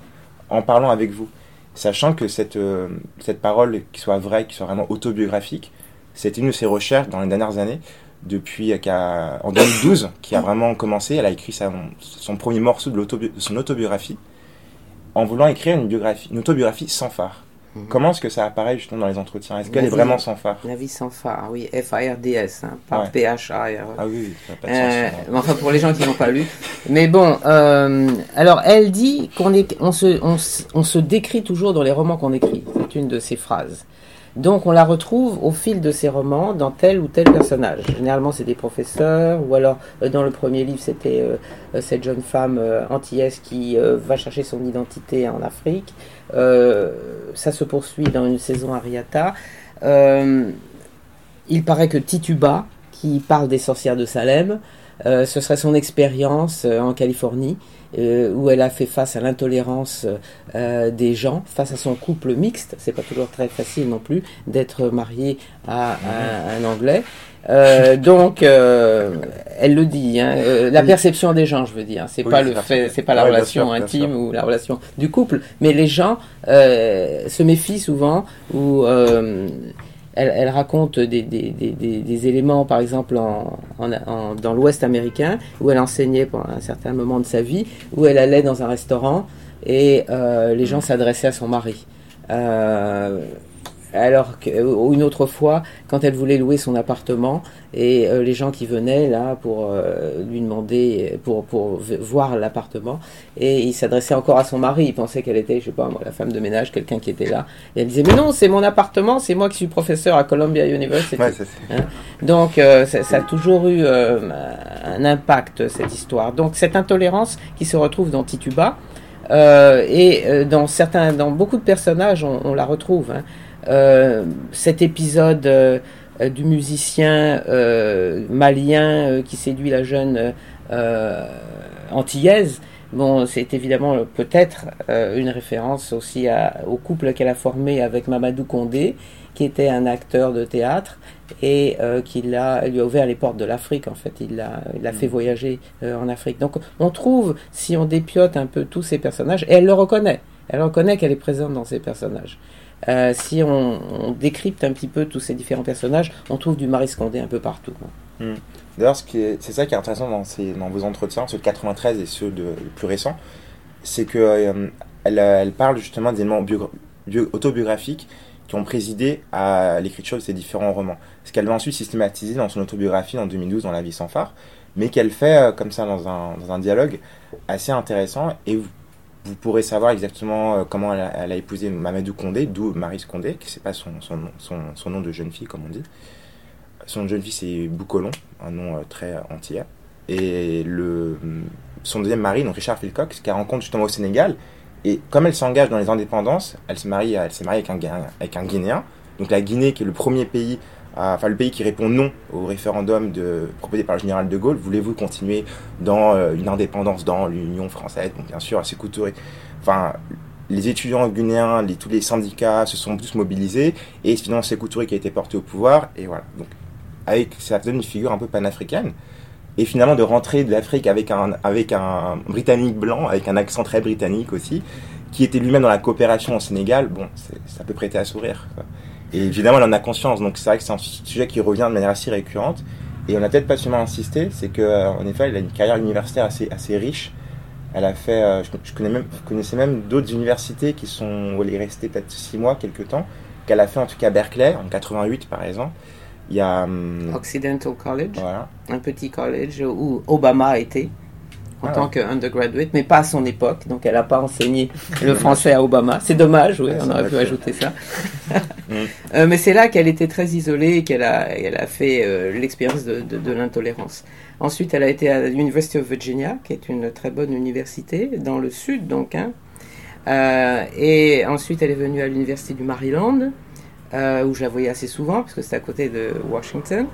en parlant avec vous. Sachant que cette, euh, cette parole, qui soit vraie, qui soit vraiment autobiographique, c'est une de ses recherches dans les dernières années, depuis euh, en 2012, qui a vraiment commencé. Elle a écrit son premier morceau de son autobiographie en voulant écrire une biographie, une autobiographie sans phare. Mhm. Comment est-ce que ça apparaît justement dans les entretiens? Est-ce qu'elle est vraiment sans phare? La vie sans phare, oui, F-A-R-D-S, hein, pas P-H-A-R. Ah oui, ça pas de euh, Enfin, pour les gens qui n'ont pas lu. Mais bon, euh, alors elle dit qu'on on se, on se décrit toujours dans les romans qu'on écrit. C'est une de ses phrases. Donc on la retrouve au fil de ses romans dans tel ou tel personnage. Généralement c'est des professeurs ou alors euh, dans le premier livre c'était euh, euh, cette jeune femme antillaise qui va chercher son identité en Afrique. ça se poursuit dans une saison Ariata. il paraît que Tituba, qui parle des sorcières de Salem, ce serait son expérience en Californie euh, où elle a fait face à l'intolérance euh, des gens, face à son couple mixte. C'est pas toujours très facile non plus d'être marié à, un Anglais. Euh, donc, elle le dit, hein, la perception des gens, je veux dire, c'est pas le fait, c'est pas la relation intime ou la relation du couple, mais les gens se méfient souvent ou elle, raconte des, éléments, par exemple, dans l'Ouest américain, où elle enseignait pendant un certain moment de sa vie, où elle allait dans un restaurant et euh, les gens s'adressaient à son mari. Euh, alors qu'une autre fois, quand elle voulait louer son appartement, et euh, les gens qui venaient là pour euh, lui demander, pour, pour voir l'appartement, et il s'adressait encore à son mari, il pensait qu'elle était, je sais pas moi, la femme de ménage, quelqu'un qui était là, et elle disait, mais non, c'est mon appartement, c'est moi qui suis professeur à Columbia University. Hein Donc euh, ça, a toujours eu un impact, cette histoire. Donc cette intolérance qui se retrouve dans Tituba, et dans certains, dans beaucoup de personnages, on, la retrouve. Hein. Euh, cet épisode euh, du musicien euh, malien qui séduit la jeune antillaise, Bon, c'est évidemment peut-être une référence aussi au couple qu'elle a formé avec Mamadou Condé, qui était un acteur de théâtre et qui l'a, lui a ouvert les portes de l'Afrique. En fait, il l'a, il fait mm. voyager en Afrique. Donc, on trouve, si on dépiote un peu tous ces personnages, et elle le reconnaît. Elle reconnaît qu'elle est présente dans ces personnages. Euh, si on, décrypte un petit peu tous ces différents personnages, on trouve du Marie Scondé un peu partout. Hmm. D'ailleurs, c'est ça qui est intéressant dans, dans, vos entretiens, ceux de 93 et ceux de, plus récents, c'est que euh, elle, elle, parle justement d'éléments autobiographiques qui ont présidé à l'écriture de ces différents romans. Ce qu'elle va ensuite systématiser dans son autobiographie en 2012 dans La vie sans phare, mais qu'elle fait euh, comme ça dans un, dans un dialogue assez intéressant. Et vous vous pourrez savoir exactement euh, comment elle a, épousé Mamadou Condé, d'où Marie Condé, qui c'est pas son, son, nom de jeune fille, comme on dit. Son jeune fille, c'est Boucolon, un nom euh, très antillais. Et le, son deuxième mari, donc Richard Philcox, qu'elle rencontre justement au Sénégal. Et comme elle s'engage dans les indépendances, elle se marie, elle s'est mariée avec un, avec un Guinéen. Donc la Guinée, qui est le premier pays enfin le pays qui répond non au référendum proposé par le général de Gaulle, voulez-vous continuer dans euh, une indépendance dans l'Union française? Donc bien sûr, assez couturé. Enfin, les étudiants guinéens, tous les syndicats se sont tous mobilisés et finalement c'est Couturé qui a été porté au pouvoir et voilà. Donc avec ça donne une figure un peu panafricaine et finalement de rentrer de l'Afrique avec un avec un britannique blanc avec un accent très britannique aussi qui était lui-même dans la coopération au Sénégal, bon, ça peut prêter à sourire. Et évidemment, elle en a conscience. Donc c'est vrai que c'est un sujet qui revient de manière assez récurrente. Et on a peut-être pas seulement insisté, c'est que euh, effet, elle a une carrière universitaire assez assez riche. Elle a fait, euh, je, connais même, connaissais même d'autres universités qui sont où elle est restée peut-être six mois, quelques temps, qu'elle a fait en tout cas Berkeley en 88 par exemple. Il y a hum, Occidental College, voilà. un petit collège où Obama a été en ah tant qu'undergraduate, mais pas à son époque. Donc elle n'a pas enseigné le français à Obama. C'est dommage, oui, on aurait pu ajouter ça. Mm. Euh, mais c'est là qu'elle était très isolée et qu'elle a, elle a fait euh, l'expérience de, de, l'intolérance. Ensuite, elle a été à l'University of Virginia, qui est une très bonne université, dans le sud donc. Hein. Euh, et ensuite, elle est venue à l'Université du Maryland, où je la voyais assez souvent, parce que c'est à côté de Washington.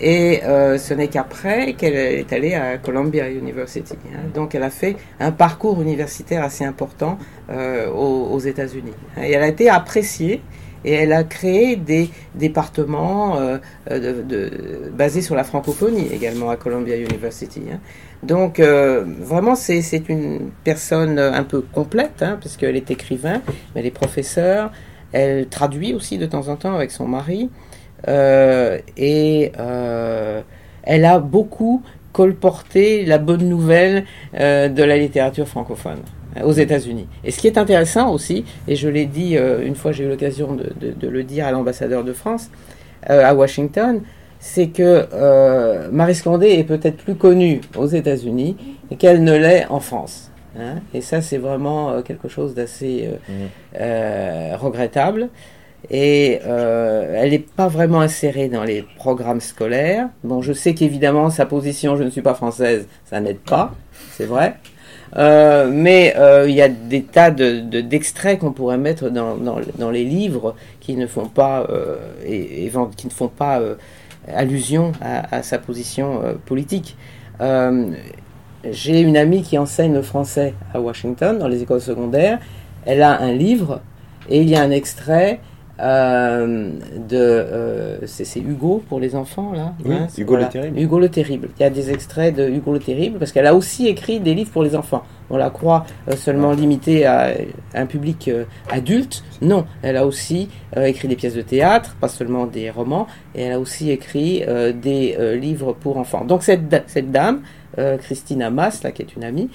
Et euh, ce n'est qu'après qu'elle est allée à Columbia University. Hein. Donc elle a fait un parcours universitaire assez important euh, aux, États-Unis. Et elle a été appréciée et elle a créé des départements euh, basés sur la francophonie également à Columbia University. Hein. Donc vraiment c'est une personne un peu complète, hein, parce qu'elle est écrivain, mais elle est professeure, elle traduit aussi de temps en temps avec son mari. Euh, et euh, elle a beaucoup colporté la bonne nouvelle euh, de la littérature francophone aux États-Unis. Et ce qui est intéressant aussi, et je l'ai dit une fois, j'ai eu l'occasion de, le dire à l'ambassadeur de France à Washington, c'est que Marie Scandé est peut-être plus connue aux États-Unis qu'elle ne l'est en France. Hein. et ça, c'est vraiment quelque chose d'assez mmh. regrettable et euh, elle n'est pas vraiment insérée dans les programmes scolaires. Bon, je sais qu'évidemment, sa position, je ne suis pas française, ça n'aide pas, c'est vrai. Euh, mais il y a des tas de, d'extraits qu'on pourrait mettre dans, dans, les livres qui ne font pas, et, qui ne font pas allusion à, sa position politique. J'ai une amie qui enseigne le français à Washington, dans les écoles secondaires. Elle a un livre et il y a un extrait euh, de. Euh, c'est Hugo pour les enfants, là hein, Hugo le Terrible. Hugo le Terrible. Il y a des extraits de Hugo le Terrible, parce qu'elle a aussi écrit des livres pour les enfants. On la croit euh, seulement limitée à un public adulte. Non, elle a aussi écrit des pièces de théâtre, pas seulement des romans, et elle a aussi écrit des livres pour enfants. Donc cette, cette dame, Christina Mass, là, qui est une amie,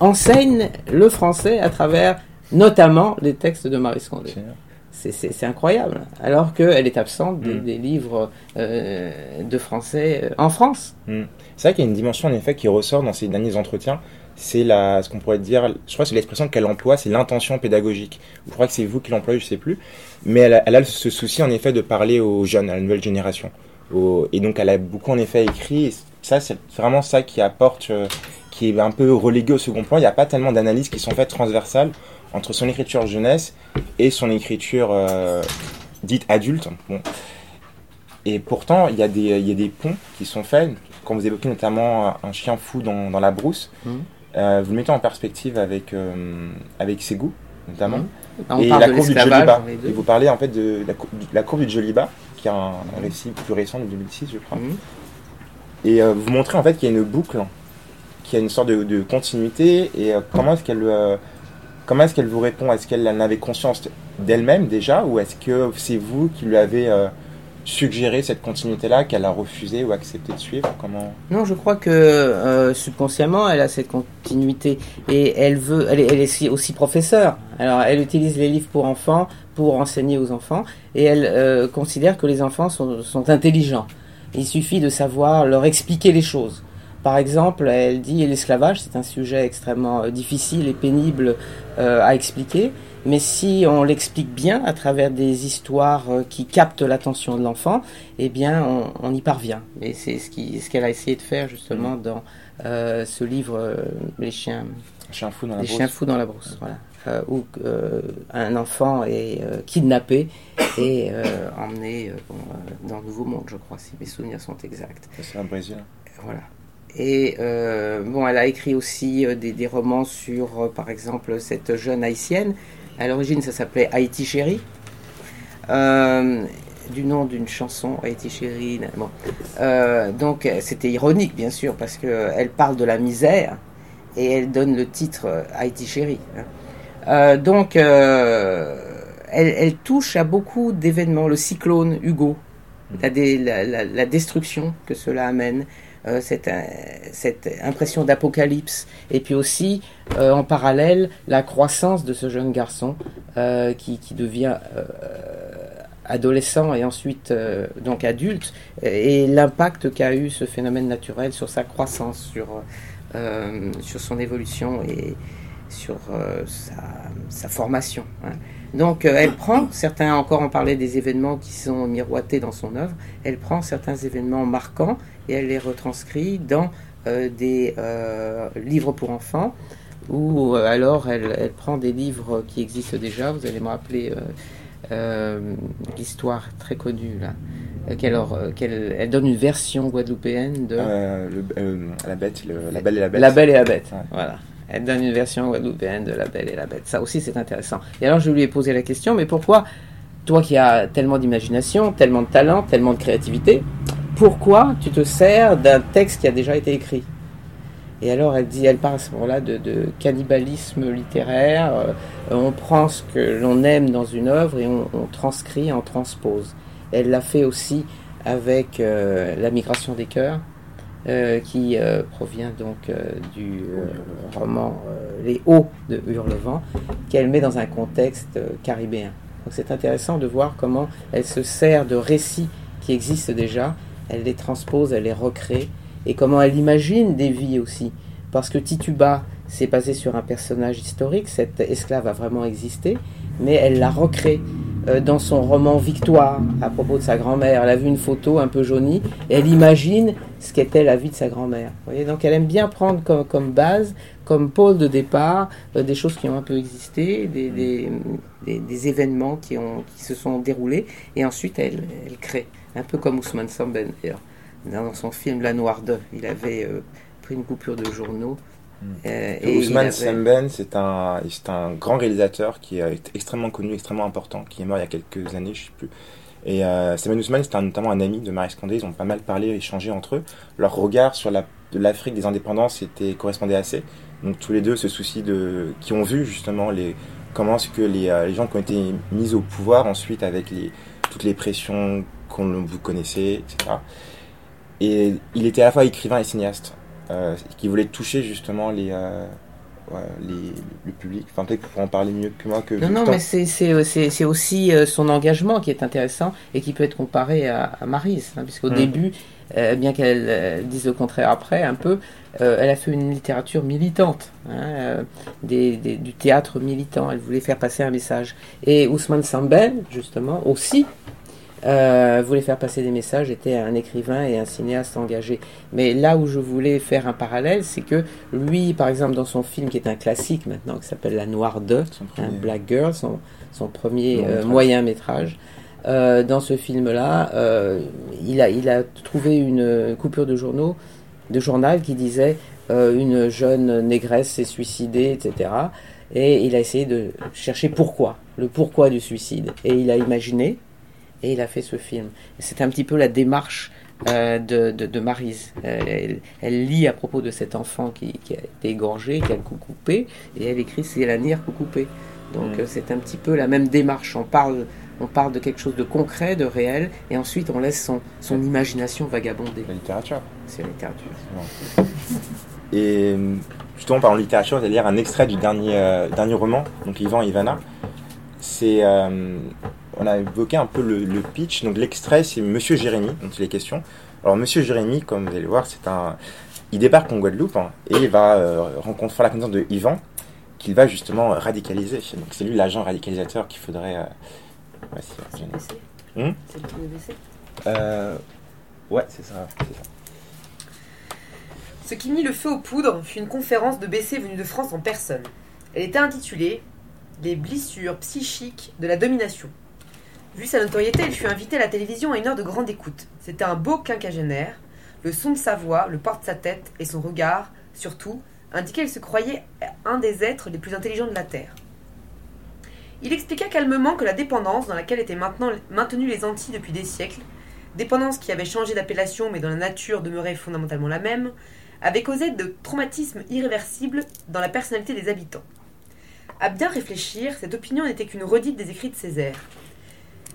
enseigne le français à travers notamment les textes de Marie Scondé. C'est incroyable, alors qu'elle est absente des, mm. livres euh, de français euh, en France. Mm. C'est vrai qu'il y a une dimension en effet qui ressort dans ces derniers entretiens. C'est la, ce qu'on pourrait dire, je crois que c'est l'expression qu'elle emploie, c'est l'intention pédagogique. Je crois que c'est vous qui l'employez, je sais plus. Mais elle a, elle a, ce souci en effet de parler aux jeunes, à la nouvelle génération. et donc elle a beaucoup en effet écrit. ça, c'est vraiment ça qui apporte, euh, qui est un peu relégué au second plan. Il n'y a pas tellement d'analyses qui sont faites transversales entre son écriture jeunesse et son écriture euh, dite adulte. Bon. Et pourtant, il y, a des, il y a des ponts qui sont faits. Quand vous évoquez notamment un chien fou dans, dans la brousse, mmh. euh, vous le mettez en perspective avec, euh, avec ses goûts, notamment. Mmh. Et la courbe du Joliba. Et vous parlez en fait de la, courbe du Joliba, qui est un, récit plus récent de 2006, je crois. Mmh. Et vous montrez en fait qu'il y a une boucle, qu'il y a une sorte de, de continuité, et comment est-ce qu'elle Comment est-ce qu'elle vous répond? Est-ce qu'elle en avait conscience d'elle-même déjà? Ou est-ce que c'est vous qui lui avez euh, suggéré cette continuité-là qu'elle a refusé ou accepté de suivre? Comment? Non, je crois que euh, subconsciemment, elle a cette continuité et elle veut. Elle est, aussi professeure. Alors, elle utilise les livres pour enfants pour enseigner aux enfants et elle euh, considère que les enfants sont, sont intelligents. Il suffit de savoir leur expliquer les choses. Par exemple, elle dit l'esclavage, c'est un sujet extrêmement difficile et pénible à expliquer, mais si on l'explique bien à travers des histoires euh, qui captent l'attention de l'enfant, eh bien, on, y parvient. Et c'est ce qu'elle ce a essayé de faire justement mm. dans ce livre, Les chiens, fous dans la les chiens fous dans la brousse. Voilà. où un enfant est kidnappé et emmené dans le Nouveau Monde, je crois, si mes souvenirs sont exacts. C'est un Brésil. Voilà. Et euh, bon, elle a écrit aussi euh, des, romans sur, euh, par exemple, cette jeune haïtienne. À l'origine, ça s'appelait Haïti Chérie, du nom d'une chanson, Haïti Chérie. Bon. donc, c'était ironique, bien sûr, parce qu'elle parle de la misère et elle donne le titre Haïti Chérie. Hein. donc, elle, elle, touche à beaucoup d'événements. Le cyclone Hugo, la, la, la, destruction que cela amène. Euh, cette, euh, cette, impression d'apocalypse, et puis aussi euh, en parallèle la croissance de ce jeune garçon qui, qui, devient adolescent et ensuite donc adulte, et l'impact qu'a eu ce phénomène naturel sur sa croissance, sur, sur son évolution et sur sa, sa, formation. Hein. Donc elle prend, certains encore en parlaient des événements qui sont miroités dans son œuvre, elle prend certains événements marquants et elle les retranscrit dans euh, des euh, livres pour enfants ou euh, alors elle, prend des livres qui existent déjà. Vous allez me rappeler l'histoire très connue là. Qu'elle, elle donne une version guadeloupéenne de la bête, la belle et la bête. La belle et la bête. Voilà. Elle donne une version guadeloupéenne de La Belle et la Bête. Ça aussi, c'est intéressant. Et alors, je lui ai posé la question, mais pourquoi, toi qui as tellement d'imagination, tellement de talent, tellement de créativité, pourquoi tu te sers d'un texte qui a déjà été écrit Et alors elle dit, elle parle à ce moment-là de, cannibalisme littéraire. Euh, on prend ce que l'on aime dans une œuvre et on, transcrit, on transpose. Elle l'a fait aussi avec euh, La migration des cœurs, euh, qui provient donc du roman Les Hauts de Hurlevent, qu'elle met dans un contexte caribéen. Donc c'est intéressant de voir comment elle se sert de récits qui existent déjà elle les transpose, elle les recrée, et comment elle imagine des vies aussi. Parce que Tituba, c'est basé sur un personnage historique, cette esclave a vraiment existé, mais elle la recrée euh, dans son roman Victoire, à propos de sa grand-mère. Elle a vu une photo un peu jaunie et elle imagine ce qu'était la vie de sa grand-mère. Donc elle aime bien prendre comme, base, comme pôle de départ, euh, des choses qui ont un peu existé, des, événements qui, se sont déroulés, et ensuite elle crée, un peu comme Ousmane Samben d'ailleurs. Dans son film La Noire d'œuf, il avait euh, pris une coupure de journaux. euh, et il Ousmane avait- Semben, c'est un, c'est un grand réalisateur qui est extrêmement connu, extrêmement important, qui est mort il y a quelques années, je sais plus. Et euh, Ousmane, c'était notamment un ami de Marie Scondé. Ils ont pas mal parlé, échangé entre eux. Leur regard sur la, l'Afrique des indépendances était, correspondait assez. Donc tous les deux se soucient de, qui ont vu justement les, comment est-ce que les, euh, les gens qui ont été mis au pouvoir ensuite avec les, toutes les pressions qu'on vous connaissez, etc. Et il était à la fois écrivain et cinéaste, euh, qui voulait toucher justement les, euh, ouais, les, le public. Enfin, peut-être que en parler mieux que moi. Que Non, non, mais c'est- c'est c'est- c'est aussi euh, son engagement qui est intéressant et qui peut être comparé à, à hein, puisqu'au Mm. début, euh, bien qu'elle euh, dise le contraire après, un peu, euh, elle a fait une littérature militante, hein, euh, des, des- du théâtre militant. Elle voulait faire passer un message. Et Ousmane Samben, justement, aussi. Euh, voulait faire passer des messages, était un écrivain et un cinéaste engagé. Mais là où je voulais faire un parallèle, c'est que lui, par exemple, dans son film qui est un classique maintenant, qui s'appelle La Noire de, Son un premier- Black Girl, son, son premier euh, moyen métrage. Euh, dans ce film-là, il, a, il a trouvé une coupure de, journaux, de journal qui disait une jeune négresse s'est suicidée, etc. Et il a essayé de chercher pourquoi, le pourquoi du suicide. Et il a imaginé, et il a fait ce film. C'est un petit peu la démarche euh, de, de, de Maryse. Euh, Elle, elle lit à propos de cet enfant qui, qui a été égorgé, qui a le cou coupé, et elle écrit c'est la nière cou coupé. Donc Mm. euh, c'est un petit peu la même démarche. On parle, on parle de quelque chose de concret, de réel, et ensuite on laisse son, son imagination vagabonder. La littérature. C'est la littérature. Et justement, par en littérature, c'est-à-dire un extrait du dernier, dernier roman, donc Ivan et Ivana. C'est, on a évoqué un peu le, le pitch. Donc l'extrait, c'est Monsieur Jérémy, dont il est question. Alors Monsieur Jérémy, comme vous allez le voir, c'est un, il débarque en Guadeloupe hein, et il va euh, rencontrer la connaissance de Ivan, qu'il va justement radicaliser. Donc c'est lui l'agent radicalisateur qu'il faudrait. euh, ouais, c'est- le Euh, ouais, c'est ça. c'est ça. Ce qui mit le feu aux poudres fut une conférence de BC venue de France en personne. Elle était intitulée Les blessures psychiques de la domination. Vu sa notoriété, il fut invité à la télévision à une heure de grande écoute. C'était un beau quinquagénaire. Le son de sa voix, le port de sa tête et son regard, surtout, indiquaient qu'il se croyait un des êtres les plus intelligents de la Terre. Il expliqua calmement que la dépendance dans laquelle étaient maintenant maintenues les Antilles depuis des siècles, dépendance qui avait changé d'appellation mais dont la nature demeurait fondamentalement la même, avait causé de traumatismes irréversibles dans la personnalité des habitants. À bien réfléchir, cette opinion n'était qu'une redite des écrits de Césaire.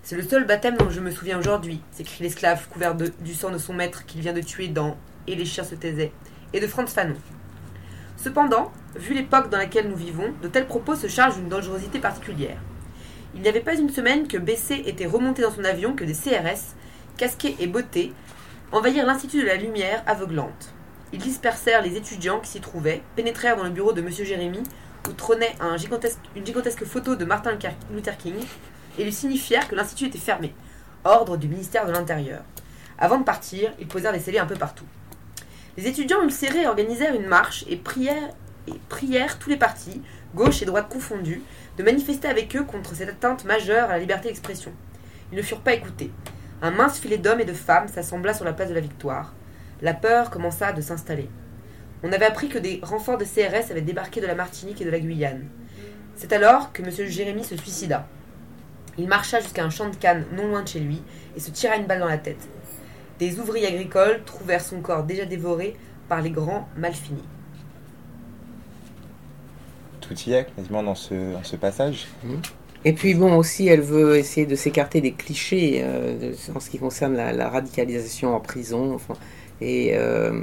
C'est le seul baptême dont je me souviens aujourd'hui, s'écrie l'esclave couvert du sang de son maître qu'il vient de tuer dans Et les chiens se taisaient, et de Franz Fanon. Cependant, vu l'époque dans laquelle nous vivons, de tels propos se chargent d'une dangerosité particulière. Il n'y avait pas une semaine que BC était remonté dans son avion que des CRS, casqués et bottés, envahirent l'Institut de la Lumière aveuglante. Ils dispersèrent les étudiants qui s'y trouvaient, pénétrèrent dans le bureau de M. Jérémy, où trônait une gigantesque photo de Martin Luther King, et lui signifièrent que l'Institut était fermé. Ordre du ministère de l'Intérieur. Avant de partir, ils posèrent des scellés un peu partout. Les étudiants ulcérés organisèrent une marche et prièrent, et prièrent tous les partis, gauche et droite confondus, de manifester avec eux contre cette atteinte majeure à la liberté d'expression. Ils ne furent pas écoutés. Un mince filet d'hommes et de femmes s'assembla sur la place de la Victoire. La peur commença de s'installer. On avait appris que des renforts de CRS avaient débarqué de la Martinique et de la Guyane. C'est alors que M. Jérémy se suicida. Il marcha jusqu'à un champ de canne non loin de chez lui et se tira une balle dans la tête. Des ouvriers agricoles trouvèrent son corps déjà dévoré par les grands mal finis. Tout y est quasiment dans ce, dans ce passage. Et puis bon aussi, elle veut essayer de s'écarter des clichés euh, en ce qui concerne la, la radicalisation en prison, enfin, et euh,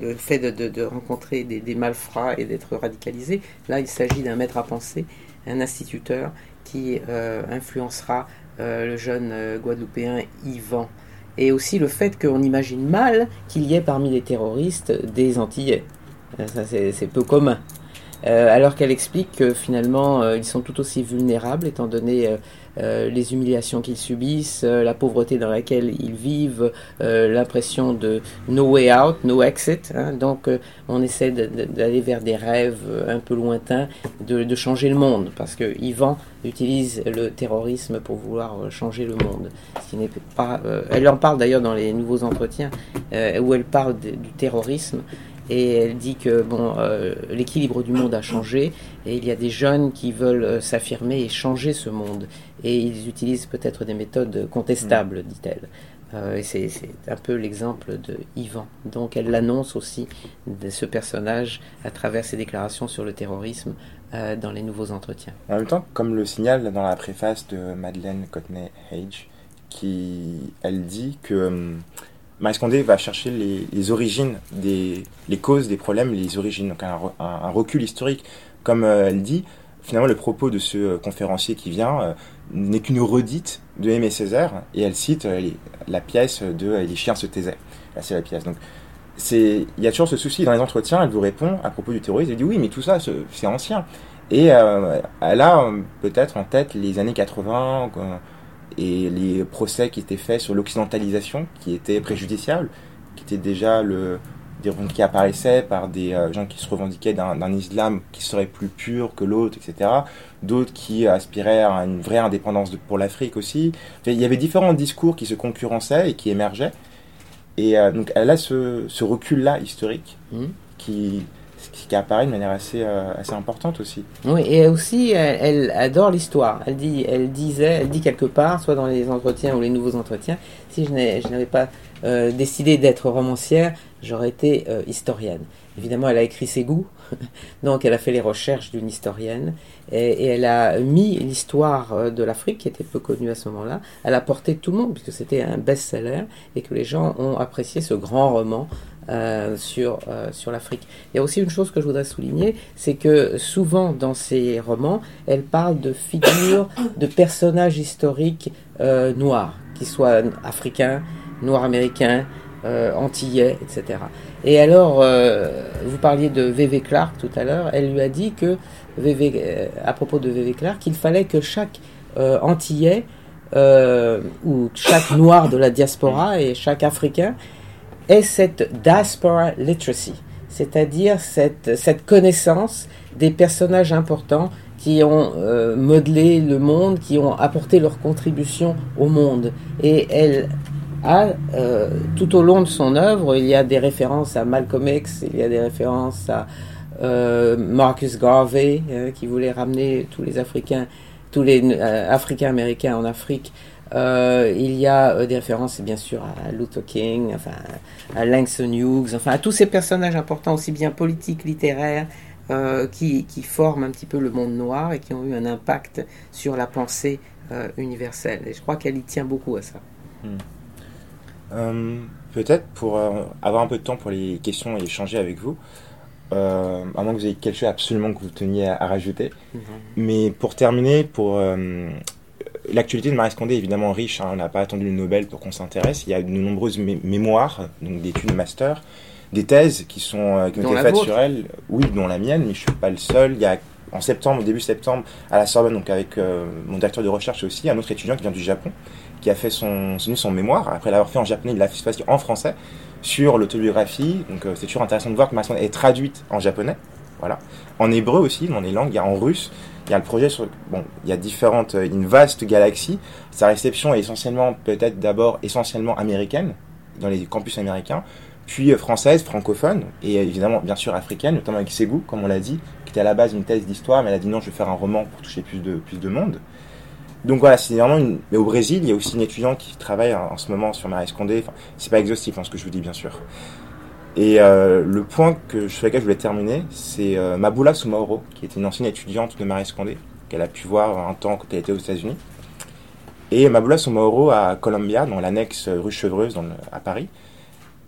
le fait de, de- de rencontrer des, des malfrats et d'être radicalisé. Là, il s'agit d'un maître à penser, un instituteur euh, influencera euh, le jeune euh, Guadeloupéen Yvan. Et aussi le fait qu'on imagine mal qu'il y ait parmi les terroristes des Antillais. Ça, c'est peu commun. alors qu'elle explique que finalement ils sont tout aussi vulnérables étant donné les humiliations qu'ils subissent, euh, la pauvreté dans laquelle ils vivent, euh, l'impression de no way out, no exit. Hein. donc on essaie d'aller vers des rêves un peu lointains, de, changer le monde, parce que Yvan utilise le terrorisme pour vouloir changer le monde. Ce pas, elle en parle d'ailleurs dans les nouveaux entretiens où elle parle du terrorisme et elle dit que bon, euh, l'équilibre du monde a changé et il y a des jeunes qui veulent euh, s'affirmer et changer ce monde. Et ils utilisent peut-être des méthodes contestables, dit-elle. Euh, c'est un peu l'exemple de Yvan. Donc elle l'annonce aussi de ce personnage à travers ses déclarations sur le terrorisme dans les nouveaux entretiens. En même temps, comme le signale dans la préface de Madeleine Cotney Hage, qui elle dit que Marie Condé va chercher les, origines, des, les causes des problèmes, les origines, donc un, recul historique. Comme euh, elle dit, finalement, le propos de ce euh, conférencier qui vient euh, n'est qu'une redite de Aimé Césaire, et elle cite la pièce de Les chiens se taisaient. Là, c'est la pièce. Donc, il y a toujours ce souci dans les entretiens. Elle vous répond à propos du terrorisme. Elle dit oui, mais tout ça, c'est ancien. Et elle a peut-être en tête les années 80 et les procès qui étaient faits sur l'occidentalisation, qui étaient préjudiciables, qui étaient déjà le, des qui apparaissaient par des euh, gens qui se revendiquaient d'un islam qui serait plus pur que l'autre, etc. D'autres qui aspiraient à une vraie indépendance pour l'Afrique aussi. il y avait différents discours qui se concurrençaient et qui émergeaient. Et euh, donc elle a ce, ce recul-là historique mmh. qui, qui apparaît de manière assez, euh, assez importante aussi. Oui, et aussi, elle, adore l'histoire. Elle, dit, elle disait, elle dit quelque part, soit dans les entretiens ou les nouveaux entretiens, si je n'avais pas euh, décidé d'être romancière, j'aurais été historienne. Évidemment, elle a écrit ses goûts, donc elle a fait les recherches d'une historienne, et, elle a mis l'histoire de l'Afrique, qui était peu connue à ce moment-là, à la portée de tout le monde, puisque c'était un best-seller, et que les gens ont apprécié ce grand roman euh, sur, euh, sur l'Afrique. Il y a aussi une chose que je voudrais souligner, c'est que souvent dans ces romans, elle parle de figures, de personnages historiques euh, noirs, qu'ils soient africains, noirs américains, antillais, etc. Et alors, vous parliez de V.V. Clark tout à l'heure, elle lui a dit que, à propos de V.V. Clark, qu'il fallait que chaque antillais ou chaque noir de la diaspora et chaque africain est cette diaspora literacy, c'est-à-dire cette, cette connaissance des personnages importants qui ont euh, modelé le monde, qui ont apporté leur contribution au monde. Et elle euh, tout au long de son œuvre, il y a des références à Malcolm X, il y a des références à euh, Marcus Garvey, qui voulait ramener tous les Africains, tous les Africains-Américains en Afrique euh, il y a euh, des références bien sûr à Luther King, enfin, à Langston Hughes, enfin à tous ces personnages importants aussi bien politiques, littéraires, euh, qui, qui, forment un petit peu le monde noir et qui ont eu un impact sur la pensée universelle. Et je crois qu'elle y tient beaucoup à ça. Hmm. Peut-être pour avoir un peu de temps pour les questions et échanger avec vous, à moins que vous ayez quelque chose absolument que vous teniez à, rajouter. Mhm. Mais pour terminer, pour L'actualité de Marie Scondé est évidemment riche, hein. on n'a pas attendu le Nobel pour qu'on s'intéresse. Il y a de nombreuses mémoires, donc d'études master, des thèses qui, sont, euh, qui ont été faites sur elle, oui, dont la mienne, mais je ne suis pas le seul. Il y a en septembre, début septembre, à la Sorbonne, donc avec euh, mon directeur de recherche aussi, un autre étudiant qui vient du Japon, qui a fait son, son mémoire. Après l'avoir fait en japonais, il l'a fait en français sur l'autobiographie. Donc euh, c'est toujours intéressant de voir que Scondé est traduite en japonais, voilà, en hébreu aussi, dans les langues, il y a en russe, il y a le projet sur bon, il y a différentes euh, une vaste galaxie. Sa réception est essentiellement peut-être d'abord essentiellement américaine dans les campus américains, puis euh, française, francophone et évidemment bien sûr africaine, notamment avec Ségou, comme on l'a dit, qui était à la base une thèse d'histoire, mais elle a dit non, je vais faire un roman pour toucher plus de plus de monde. Donc voilà, c'est vraiment une... Mais au Brésil, il y a aussi une étudiante qui travaille en ce moment sur Marie Scondé. Enfin, c'est pas exhaustif hein, ce que je vous dis, bien sûr. Et euh, le point que, sur lequel je voulais terminer, c'est euh, Maboula Soumaoro, qui était une ancienne étudiante de Marie Scondé, qu'elle a pu voir un temps quand elle était aux États-Unis. Et Maboula Soumaoro à Columbia, dans l'annexe rue Chevreuse à Paris,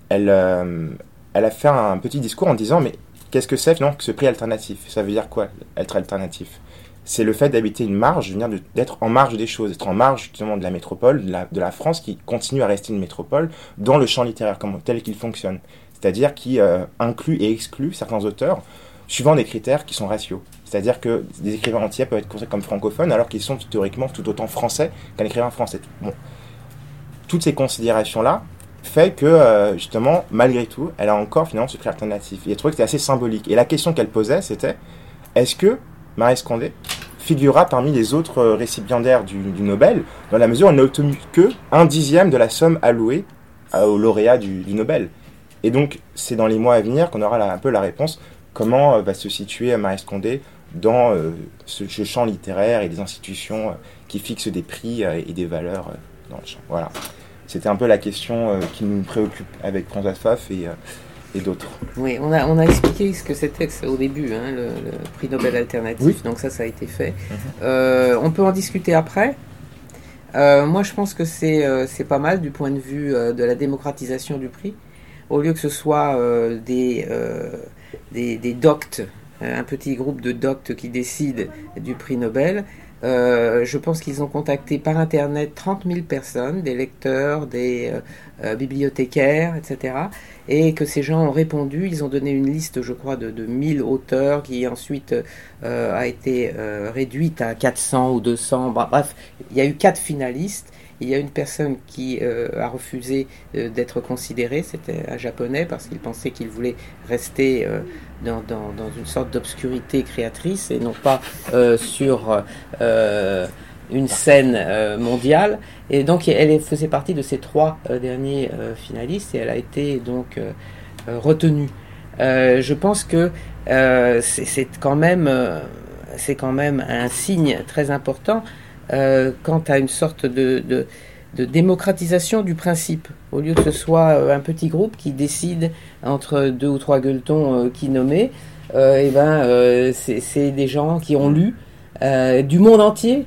elle, euh, elle a fait un petit discours en disant Mais qu'est-ce que c'est finalement que ce prix alternatif? Ça veut dire quoi, être alternatif? C'est le fait d'habiter une marge, d'être en marge des choses, être en marge justement de la métropole, de la, France qui continue à rester une métropole dans le champ littéraire tel qu'il fonctionne c'est-à-dire qui euh, inclut et exclut certains auteurs suivant des critères qui sont ratios. C'est-à-dire que des écrivains entiers peuvent être considérés comme francophones alors qu'ils sont théoriquement tout autant français qu'un écrivain français. Bon. Toutes ces considérations-là fait que, euh, justement, malgré tout, elle a encore finalement ce cri alternatif. Et elle trouvait que c'était assez symbolique. Et la question qu'elle posait, c'était est-ce que Marie Scondé figurera parmi les autres euh, récipiendaires du, Nobel, dans la mesure où elle n'a obtenu que un dixième de la somme allouée euh, au lauréat du, Nobel Et donc, c'est dans les mois à venir qu'on aura un peu la réponse comment euh, va se situer Marie Scondé dans ce, champ littéraire et des institutions qui fixent des prix et des valeurs dans le champ? Voilà. C'était un peu la question qui nous préoccupe avec François Pfaff et, et d'autres. Oui, on a, on a expliqué ce que c'était au début, hein, le, le prix Nobel alternatif, Oui. donc ça, ça a été fait. Euh, on peut en discuter après. Euh, moi, je pense que c'est euh, c'est pas mal du point de vue de la démocratisation du prix. Au lieu que ce soit des, des, des doctes, un petit groupe de doctes qui décident du prix Nobel, euh, je pense qu'ils ont contacté par Internet 30 000 personnes, des lecteurs, des euh, euh, bibliothécaires, etc. Et que ces gens ont répondu. Ils ont donné une liste, je crois, de, de 1000 auteurs qui ensuite a été réduite à 400 ou 200. Bah, bref, il y a eu quatre finalistes. Il y a une personne qui euh, a refusé euh, d'être considérée, c'était un japonais, parce qu'il pensait qu'il voulait rester euh, dans, dans, une sorte d'obscurité créatrice et non pas sur une scène mondiale. Et donc elle faisait partie de ces trois derniers finalistes et elle a été donc retenue. Je pense que c'est quand même c'est quand même un signe très important quant à une sorte de, démocratisation du principe. Au lieu que ce soit euh, un petit groupe qui décide entre deux ou trois gueuletons euh, qui nommer, euh, et ben euh, c'est des gens qui ont lu euh, du monde entier.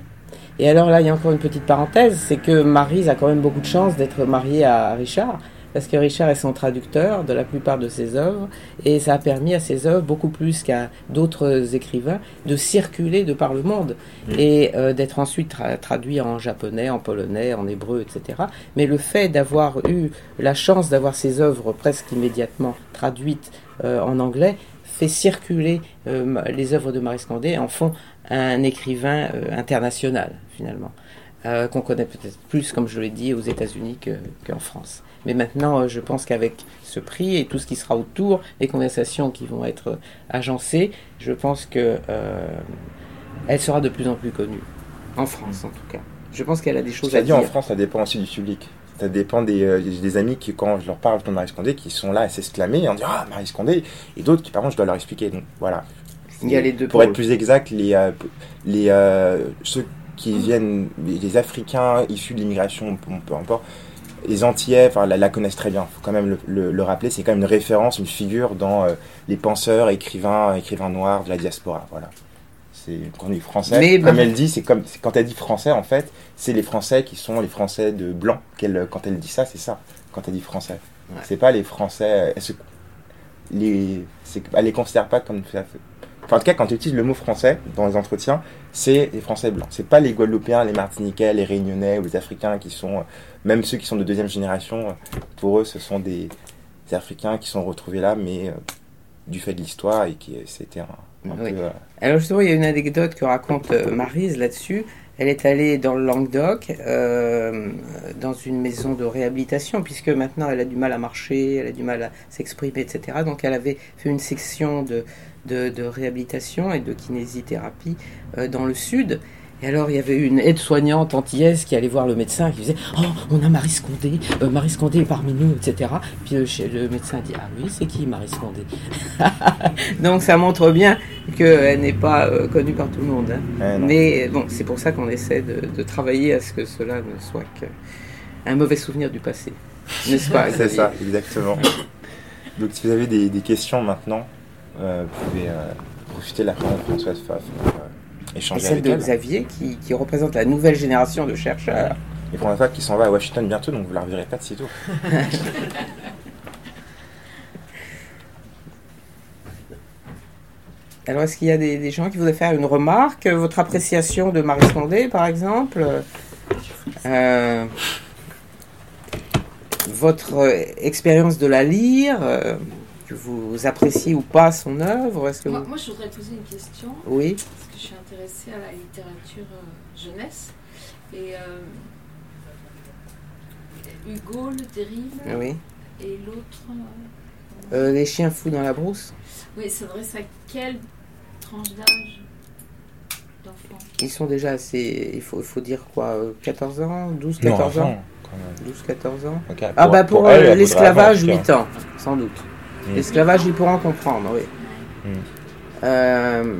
Et alors là, il y a encore une petite parenthèse, c'est que Maryse a quand même beaucoup de chance d'être mariée à Richard, parce que Richard est son traducteur de la plupart de ses œuvres, et ça a permis à ses œuvres, beaucoup plus qu'à d'autres écrivains, de circuler de par le monde, et euh, d'être ensuite tra- traduit en japonais, en polonais, en hébreu, etc. Mais le fait d'avoir eu la chance d'avoir ses œuvres presque immédiatement traduites euh, en anglais, fait circuler euh, les œuvres de Marie Scandé en font un écrivain euh, international, finalement, euh, qu'on connaît peut-être plus, comme je l'ai dit, aux États-Unis que- qu'en France. Mais maintenant, euh, je pense qu'avec ce prix et tout ce qui sera autour, les conversations qui vont être euh, agencées, je pense que euh, elle sera de plus en plus connue, en France en tout cas. Je pense qu'elle a des choses à dit, en dire. France, ça dépend aussi du public. Ça dépend des, euh, des amis qui, quand je leur parle de Marie Scondé, qui sont là à s'exclamer et en dire Ah, Marie Scondé Et d'autres qui, par contre, je dois leur expliquer. Donc voilà. Il y a les deux Pour pôles. être plus exact, les, euh, les, ceux qui viennent, les, Africains issus de l'immigration, peu importe, les Antillais, enfin, la, la connaissent très bien. faut quand même le, le- le rappeler. C'est quand même une référence, une figure dans euh, les penseurs, écrivains, écrivains noirs de la diaspora. Voilà. C'est quand on dit français, Mais comme bah- elle dit, c'est comme quand elle dit français en fait, c'est les Français qui sont les Français de blanc. Qu'elle, quand elle dit ça, c'est ça. Quand elle dit français, Ouais. c'est pas les Français. Elle, se- les, c'est, elle les considère pas comme ça. Enfin, en tout cas, quand elle utilise le mot français dans les entretiens, c'est les Français blancs. C'est pas les Guadeloupéens, les Martiniquais, les Réunionnais ou les Africains qui sont, euh, même ceux qui sont de deuxième génération, euh, pour eux, ce sont des, des Africains qui sont retrouvés là, mais euh, du fait de l'histoire et qui c'était un, un Oui. peu. euh, Alors justement, il y a une anecdote que raconte euh, Maryse là-dessus. Elle est allée dans le Languedoc, euh, dans une maison de réhabilitation, puisque maintenant elle a du mal à marcher, elle a du mal à s'exprimer, etc. Donc elle avait fait une section de, de, de réhabilitation et de kinésithérapie euh, dans le sud. Et alors il y avait une aide-soignante antillaise qui allait voir le médecin, qui disait « Oh, on a Marie Scondé, euh, Marie Scondé est parmi nous, etc. » Puis euh, chez- le médecin dit « Ah oui, c'est qui Marie Scondé ?» Donc ça montre bien qu'elle n'est pas euh, connue par tout le monde. hein. non. Mais bon, c'est pour ça qu'on essaie de, de travailler à ce que cela ne soit qu'un mauvais souvenir du passé. N'est-ce pas C'est ça, exactement. Donc si vous avez des, des questions maintenant, euh, vous pouvez euh, profiter de la parole de Françoise Pfaff pour euh, Et celle avec de elle. Xavier qui, qui représente la nouvelle génération de chercheurs. Et Françoise Pfaff qui s'en va à Washington bientôt, donc vous la reverrez pas de sitôt. Alors, est-ce qu'il y a des, des gens qui voudraient faire une remarque Votre appréciation de Marie Scondé, par exemple? Euh, Votre euh, expérience de la lire euh, que vous appréciez ou pas son œuvre? Est-ce que Moi, vous- moi, je voudrais poser une question, Oui, suis intéressée à la littérature euh, jeunesse. Et euh, Hugo, le terrible, oui. et l'autre. euh, Euh, les chiens fous dans la brousse Oui, c'est vrai, à quelle tranche d'âge d'enfant? Ils sont déjà assez. Il faut, il faut dire quoi euh, 14 ans 12, Non, 14 ans? avant, quand même. 12, 14 ans? Ah, bah pour, euh, voudrait l'esclavage, avant, en tout 8 ans, sans doute. Mm. L'esclavage, ils pourront comprendre, oui. Mm. Euh,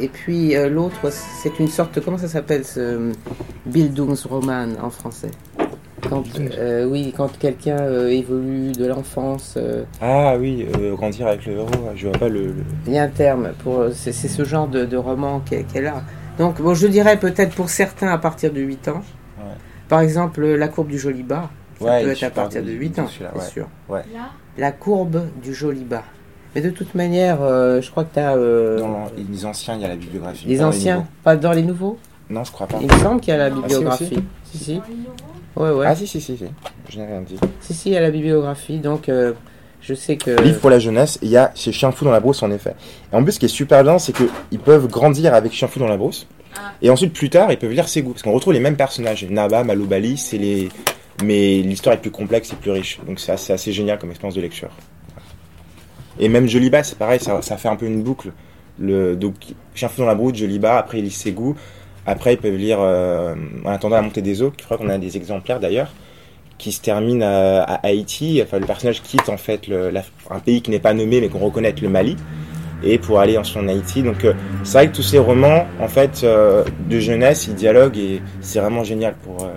et puis euh, l'autre, c'est une sorte. Comment ça s'appelle ce Bildungsroman en français? Quand, euh, Oui, quand quelqu'un euh, évolue de l'enfance. euh. Ah oui, euh, grandir avec le héros, je vois pas le. le- Il y a un terme pour. C'est c'est ce genre de, de roman qu'elle qu'elle a. Donc, bon, je dirais peut-être pour certains à partir de 8 ans. Ouais. Par exemple, La courbe du joli bas. Ça Ouais, peut être à partir de de- 8 ans, ouais. sûr. La courbe du joli bas. Mais de toute manière, euh, je crois que tu as. Dans les anciens, il y a la bibliographie. les anciens, pas dans les nouveaux Non, je crois pas. Il me semble qu'il y a la Ah, si, bibliographie. aussi Si, si. Ouais, ouais. Ah si, si, si, si. Je n'ai rien dit. Si, si, il y a la bibliographie. Donc, euh, je sais que. Livre pour la jeunesse, il y a chez Chien Fou dans la brousse en effet. Et en plus, ce qui est super bien, c'est qu'ils peuvent grandir avec Chien Fou dans la brousse. Ah. Et ensuite, plus tard, ils peuvent lire ses goûts. Parce qu'on retrouve les mêmes personnages. Naba, Maloubali, c'est les. Mais l'histoire est plus complexe et plus riche. Donc c'est assez, assez génial comme expérience de lecture. Et même Joliba, c'est pareil, ça, ça fait un peu une boucle. Le, donc, Chien Fou dans la brousse, Joliba, après ils lisent ses goûts. Après, ils peuvent lire euh, En attendant la montée des eaux, je crois qu'on a des exemplaires d'ailleurs, qui se termine à, à Haïti. Enfin, le personnage quitte en fait le, la- un pays qui n'est pas nommé mais qu'on reconnaît le Mali, et pour aller ensuite en Haïti. Donc, euh, c'est vrai que tous ces romans, en fait, euh, de jeunesse, ils dialoguent et c'est vraiment génial pour, euh,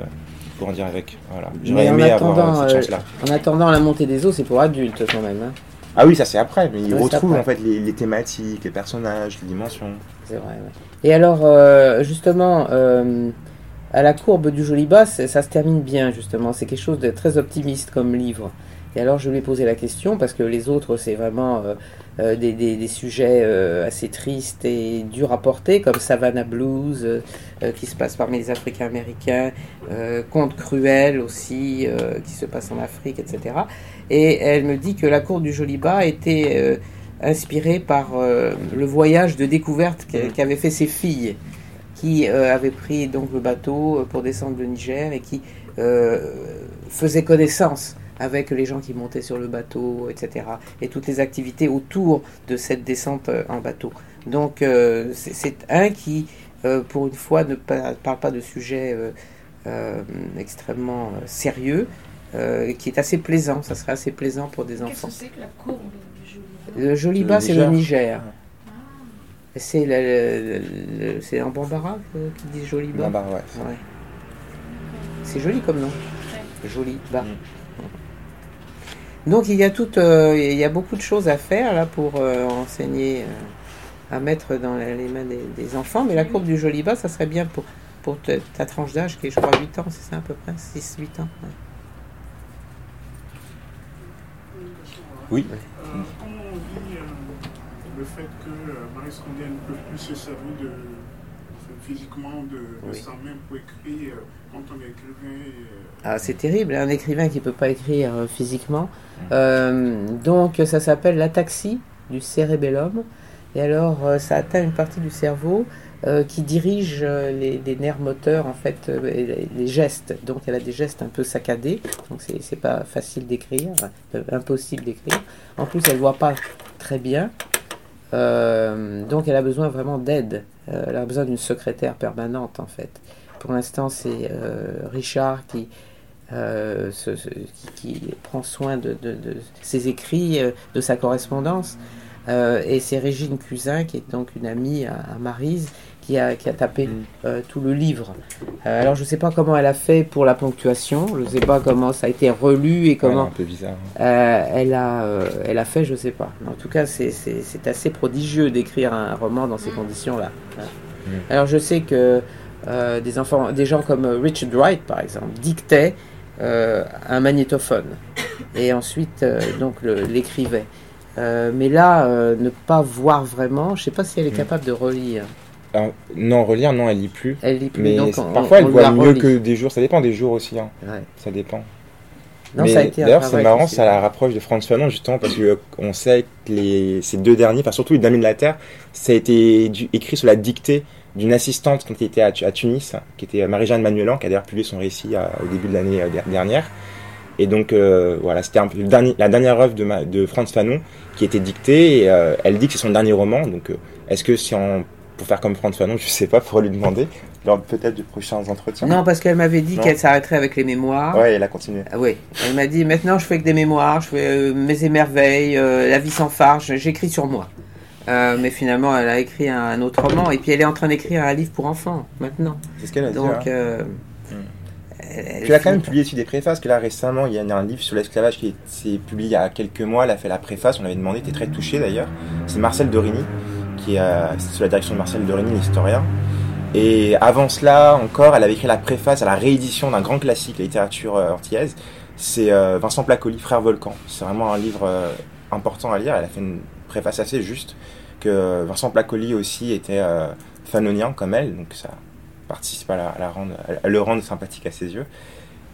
pour en dire avec. Voilà. J'aurais aimé avoir attendant, cette euh, chance-là. En attendant la montée des eaux, c'est pour adultes quand même. hein. Ah oui, ça c'est après, mais Ouais, retrouvent après. en fait les, les thématiques, les personnages, les dimensions. C'est vrai, ouais. Et alors, euh, justement, euh, à la courbe du joli bas, ça se termine bien, justement. C'est quelque chose de très optimiste comme livre. Et alors, je lui ai posé la question, parce que les autres, c'est vraiment euh, euh, des, des- des sujets euh, assez tristes et durs à porter, comme Savannah Blues, euh, qui se passe parmi les Africains américains, euh, Contes cruels aussi, qui se passe en Afrique, etc. Et elle me dit que la courbe du joli bas était... euh, inspiré par le voyage de découverte Mhm. qu'avaient fait ses filles, qui avaient pris donc le bateau pour descendre le Niger et qui faisaient connaissance avec les gens qui montaient sur le bateau, etc. Et toutes les activités autour de cette descente euh, en bateau. Donc euh, c'est un qui, euh, pour une fois, ne pa- parle pas de sujets euh, euh, extrêmement sérieux, euh, qui est assez plaisant. Ça serait assez plaisant pour des Qu'est-ce enfants. que c'est que la courbe du joli Le Joliba, Le c'est le Niger. Ah, C'est le, le- le- c'est en Bambara qui dit Joliba. Bon, bah, ouais. Ouais. C'est joli comme nom. Joli bas. Mm. Donc il y a tout, euh, il y a beaucoup de choses à faire là pour euh, enseigner euh, à mettre dans la- les mains des, des enfants. Mais la courbe du joli bas, ça serait bien pour, pour te- ta tranche d'âge qui est je crois 8 ans, c'est ça à peu près? 6-8 ans. ouais. Oui. Euh, comment on vit euh, le fait que Marie Scondé ne peut plus se servir de, physiquement de, de Oui. sa main pour écrire Ah, c'est terrible, un écrivain qui peut pas écrire euh, physiquement. Euh, donc ça s'appelle l'ataxie du cérébellum. Et alors euh, ça atteint une partie du cerveau qui dirige les, nerfs moteurs en fait, les, gestes. Donc elle a des gestes un peu saccadés. Donc c'est pas facile d'écrire, impossible d'écrire. En plus elle voit pas très bien. Donc elle a besoin vraiment d'aide. Elle a besoin d'une secrétaire permanente en fait. Pour l'instant c'est euh, Richard qui euh, ce- ce- qui, qui prend soin de, de- de ses écrits, euh, de sa correspondance. Euh, et c'est Régine Cusin, qui est donc une amie à, à Maryse, qui a, qui a tapé Mm. euh, tout le livre. Euh, alors je ne sais pas comment elle a fait pour la ponctuation, je ne sais pas comment ça a été relu et Ouais, comment un peu bizarre. euh, elle, a, euh, elle a fait, je ne sais pas. En tout cas, c'est- assez prodigieux d'écrire un roman dans ces conditions-là. hein. Mm. Alors je sais que euh, des, enfants, des gens comme Richard Wright, par exemple, dictaient euh, un magnétophone et ensuite euh, donc. Euh, mais là, euh, ne pas voir vraiment, je sais pas si elle est Mm. capable de relire. Alors, non, relire, non, elle lit plus. Elle lit plus, Mais donc c'est- on- parfois, on elle voit mieux relit. que des jours. Ça dépend des jours aussi. hein. Ouais. Ça dépend. D'ailleurs, c'est marrant, aussi. ça la rapproche de Franz Fanon, justement, parce que euh, on sait que les, ces deux derniers, enfin surtout Une Dame de la Terre, ça a été écrit sous la dictée d'une assistante qui était à, Tu- à Tunis, qui était Marie-Jeanne Manuelan, qui a d'ailleurs publié son récit à- au début de l'année euh, der- dernière. Et donc, euh, voilà, c'était la dernière œuvre de, ma- de Franz Fanon qui était dictée, et euh, elle dit que c'est son dernier roman, donc euh, est-ce que si on, pour faire comme Franz Fanon, je sais pas, pour lui demander, lors peut-être de prochains entretiens. Non, parce qu'elle m'avait dit qu'elle s'arrêterait avec les mémoires. Ouais, elle a continué. Ah oui, elle m'a dit maintenant je fais que des mémoires, je fais euh, mes émerveilles, euh, la vie sans phare, j'écris sur moi. Euh, mais finalement, elle a écrit un, un autre roman et puis elle est en train d'écrire un livre pour enfants maintenant. C'est ce qu'elle a dit. Donc, hein. euh, elle- elle elle a quand même publié aussi des préfaces, que là récemment, il y a un livre sur l'esclavage qui s'est publié il y a quelques mois, elle a fait la préface, on l'avait demandé, était très touché d'ailleurs. C'est Marcel Dorigny, qui est euh, sous la direction de Marcel Dorigny, l'historien. Et avant cela encore, elle avait écrit la préface à la réédition d'un grand classique, la littérature antillaise. C'est Vincent Placoli, Frère Volcan. C'est vraiment un livre important à lire, elle a fait une préface assez juste, que Vincent Placoli aussi était euh, fanonien comme elle, donc ça participe à, la, à la rendre, à le rendre sympathique à ses yeux.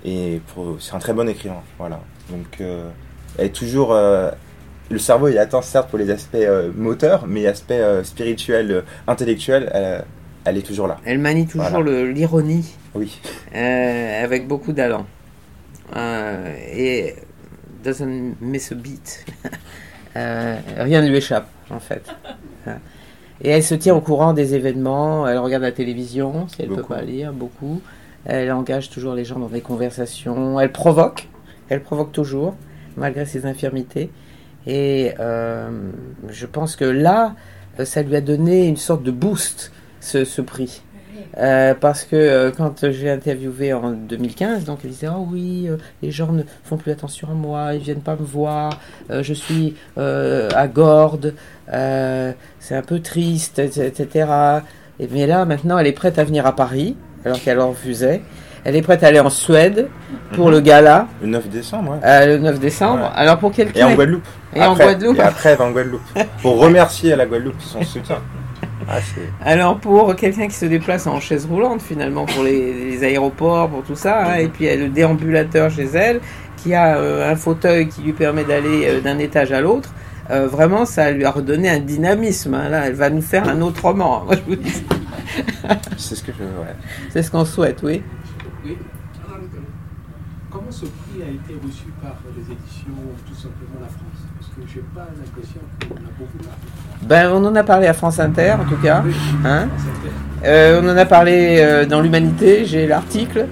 Et c'est un très bon écrivain, voilà. Donc, euh, elle est toujours. euh, le cerveau est atteint certes pour les aspects euh, moteurs, mais aspects euh, spirituels, euh, intellectuels, elle, est toujours là. Elle manie toujours Voilà. l'ironie Oui. avec beaucoup d'allant. Et doesn't miss a beat. Euh, rien ne lui échappe, en fait. Et elle se tient au courant des événements, elle regarde la télévision, si elle ne peut pas lire, beaucoup. Elle engage toujours les gens dans des conversations, elle provoque, elle provoque toujours, malgré ses infirmités. Et euh, je pense que là, ça lui a donné une sorte de boost, ce, ce prix. Euh, parce que euh, quand j'ai interviewé en 2015, donc elle disait Oh oui, euh, les gens ne font plus attention à moi, ils viennent pas me voir, euh, je suis à Gordes, c'est un peu triste, etc. Et, mais là, maintenant, elle est prête à venir à Paris, alors qu'elle en refusait. Elle est prête à aller en Suède pour Mhm. le gala Le 9 décembre, ouais. euh, le 9 décembre. Ouais. Alors pour Et quelqu'un. en Guadeloupe. Et en Guadeloupe. Et après, elle va en Guadeloupe. Pour remercier à la Guadeloupe son soutien. Ah. Alors pour quelqu'un qui se déplace en chaise roulante finalement pour les, les aéroports, pour tout ça, hein, et puis elle a le déambulateur chez elle qui a euh, un fauteuil qui lui permet d'aller euh, d'un étage à l'autre, euh, vraiment ça lui a redonné un dynamisme. hein, là, elle va nous faire un autre roman. Moi je vous dis, C'est ce que je. Ouais. c'est ce qu'on souhaite, oui. Oui. Comment ce prix a été reçu par les éditions tout simplement la France? Parce que j'ai pas l'impression qu'on a beaucoup parlé. Ben on en a parlé à France Inter en tout cas. Hein Euh, on en a parlé euh, dans l'Humanité, j'ai l'article.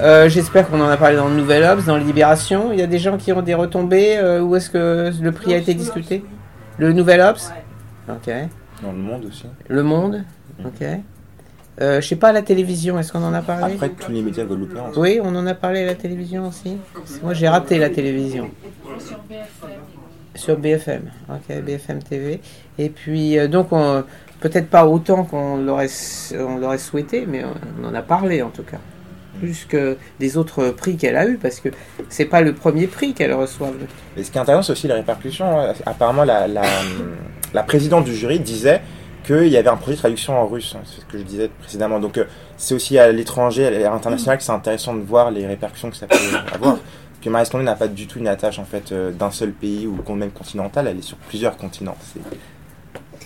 Euh, J'espère qu'on en a parlé dans le Nouvel Obs, dans Libération. Il y a des gens qui ont des retombées. euh, où est-ce que le prix a été discuté Le Nouvel Obs Ok. Dans le monde aussi. Le Monde Ok. Euh, je sais pas, à la télévision, est-ce qu'on en a parlé Après, tous les médias guadeloupéens. Oui, on en a parlé à la télévision aussi. Moi, j'ai raté la télévision. Sur BFM. Ok, BFM TV. Et puis, euh, donc, on- peut-être pas autant qu'on l'aurait souhaité, mais on en a parlé en tout cas. Plus que des autres prix qu'elle a eu, parce que c'est pas le premier prix qu'elle reçoit. Et ce qui est intéressant, c'est aussi les répercussions. hein. Apparemment, la, la, la présidente du jury disait qu'il y avait un projet de traduction en russe. hein, C'est ce que je disais précédemment. Donc, euh, c'est aussi à l'étranger, à l'international, que c'est intéressant de voir les répercussions que ça peut avoir. Que Marie n'a pas du tout une attache en fait euh, d'un seul pays ou même continental. Elle est sur plusieurs continents.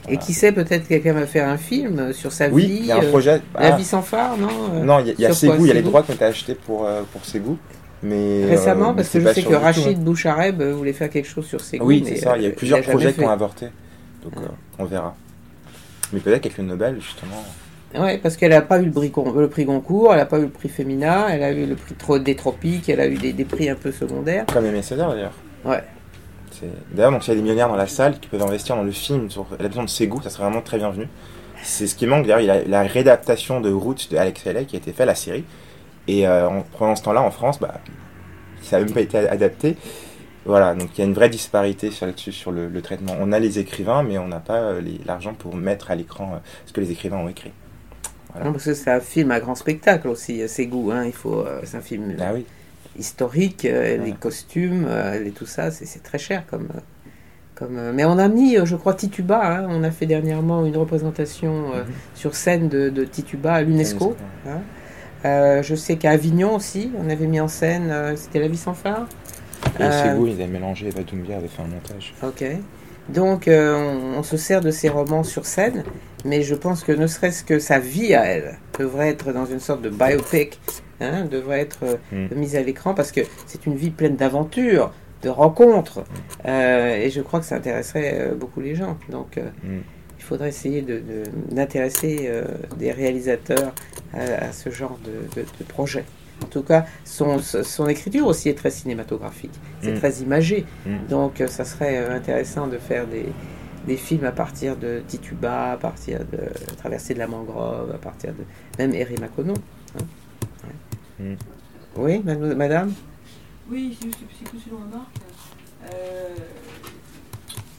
Et qui sait, peut-être quelqu'un va faire un film sur sa Oui, vie. il y a un euh, projet. La ah, vie sans phare, non euh, non, il y a, quoi, Ségou, il y a les droits qui ont été achetés pour, euh, pour Ségou. Mais, Récemment, euh, parce que je sais que tout, hein. Rachid Bouchareb voulait faire quelque chose sur ses goûts. Oui, c'est ça. Il y a eu plusieurs a projets qui ont avorté. Donc, on verra. Mais peut-être qu'avec le Nobel, justement. Ouais, parce qu'elle n'a pas eu le prix, Gon- le prix Goncourt, elle n'a pas eu le prix Femina, elle a eu le prix des Tropiques, elle a eu des, des prix un peu secondaires. Comme Aimé Césaire d'ailleurs. Ouais. D'ailleurs, donc, s'il y a des millionnaires dans la salle qui peuvent investir dans le film sur l'adaptation de Ségou, ça serait vraiment très bienvenu. C'est ce qui manque. D'ailleurs, il y a la réadaptation de Route de Alex Haley qui a été fait, la série. Et euh, en, pendant ce temps-là, en France, bah, ça n'a même pas été adapté. Voilà, donc il y a une vraie disparité sur, là-dessus, sur le, le traitement. On a les écrivains, mais on n'a pas euh, l'argent pour mettre à l'écran euh, ce que les écrivains ont écrit. Voilà. Non, parce que c'est un film à grand spectacle aussi, euh, ses goûts. Hein, il faut, euh, c'est un film Ah oui. historique, euh, les costumes euh, et tout ça, c'est, très cher comme. euh, comme euh, mais on a mis, euh, je crois, Tituba. hein, on a fait dernièrement une représentation euh, Mhm. sur scène de, de Tituba à l'UNESCO. hein. Euh, je sais qu'à Avignon aussi, on avait mis en scène, euh, c'était La vie sans phare. Et Euh, vous, ils avaient mélangé, Eva Doumbia avait fait un montage. Ok. Donc, euh, on, on se sert de ces romans sur scène, mais je pense que ne serait-ce que sa vie à elle devrait être dans une sorte de biopic, hein, devrait être euh, Mm. mise à l'écran parce que c'est une vie pleine d'aventures, de rencontres, euh, et je crois que ça intéresserait euh, beaucoup les gens. Donc, euh, Mm. il faudrait essayer de- de- d'intéresser euh, des réalisateurs à, à ce genre de, de- de projet. En tout cas, son, son écriture aussi est très cinématographique, c'est Mm. très imagé. Mm. Donc euh, ça serait euh, intéressant de faire des, des films à partir de Tituba, à partir de Traversée de la Mangrove, à partir de même Eri Makono. hein. Ouais. Mm. Oui, madame- madame? Oui, c'est juste une remarque. Euh,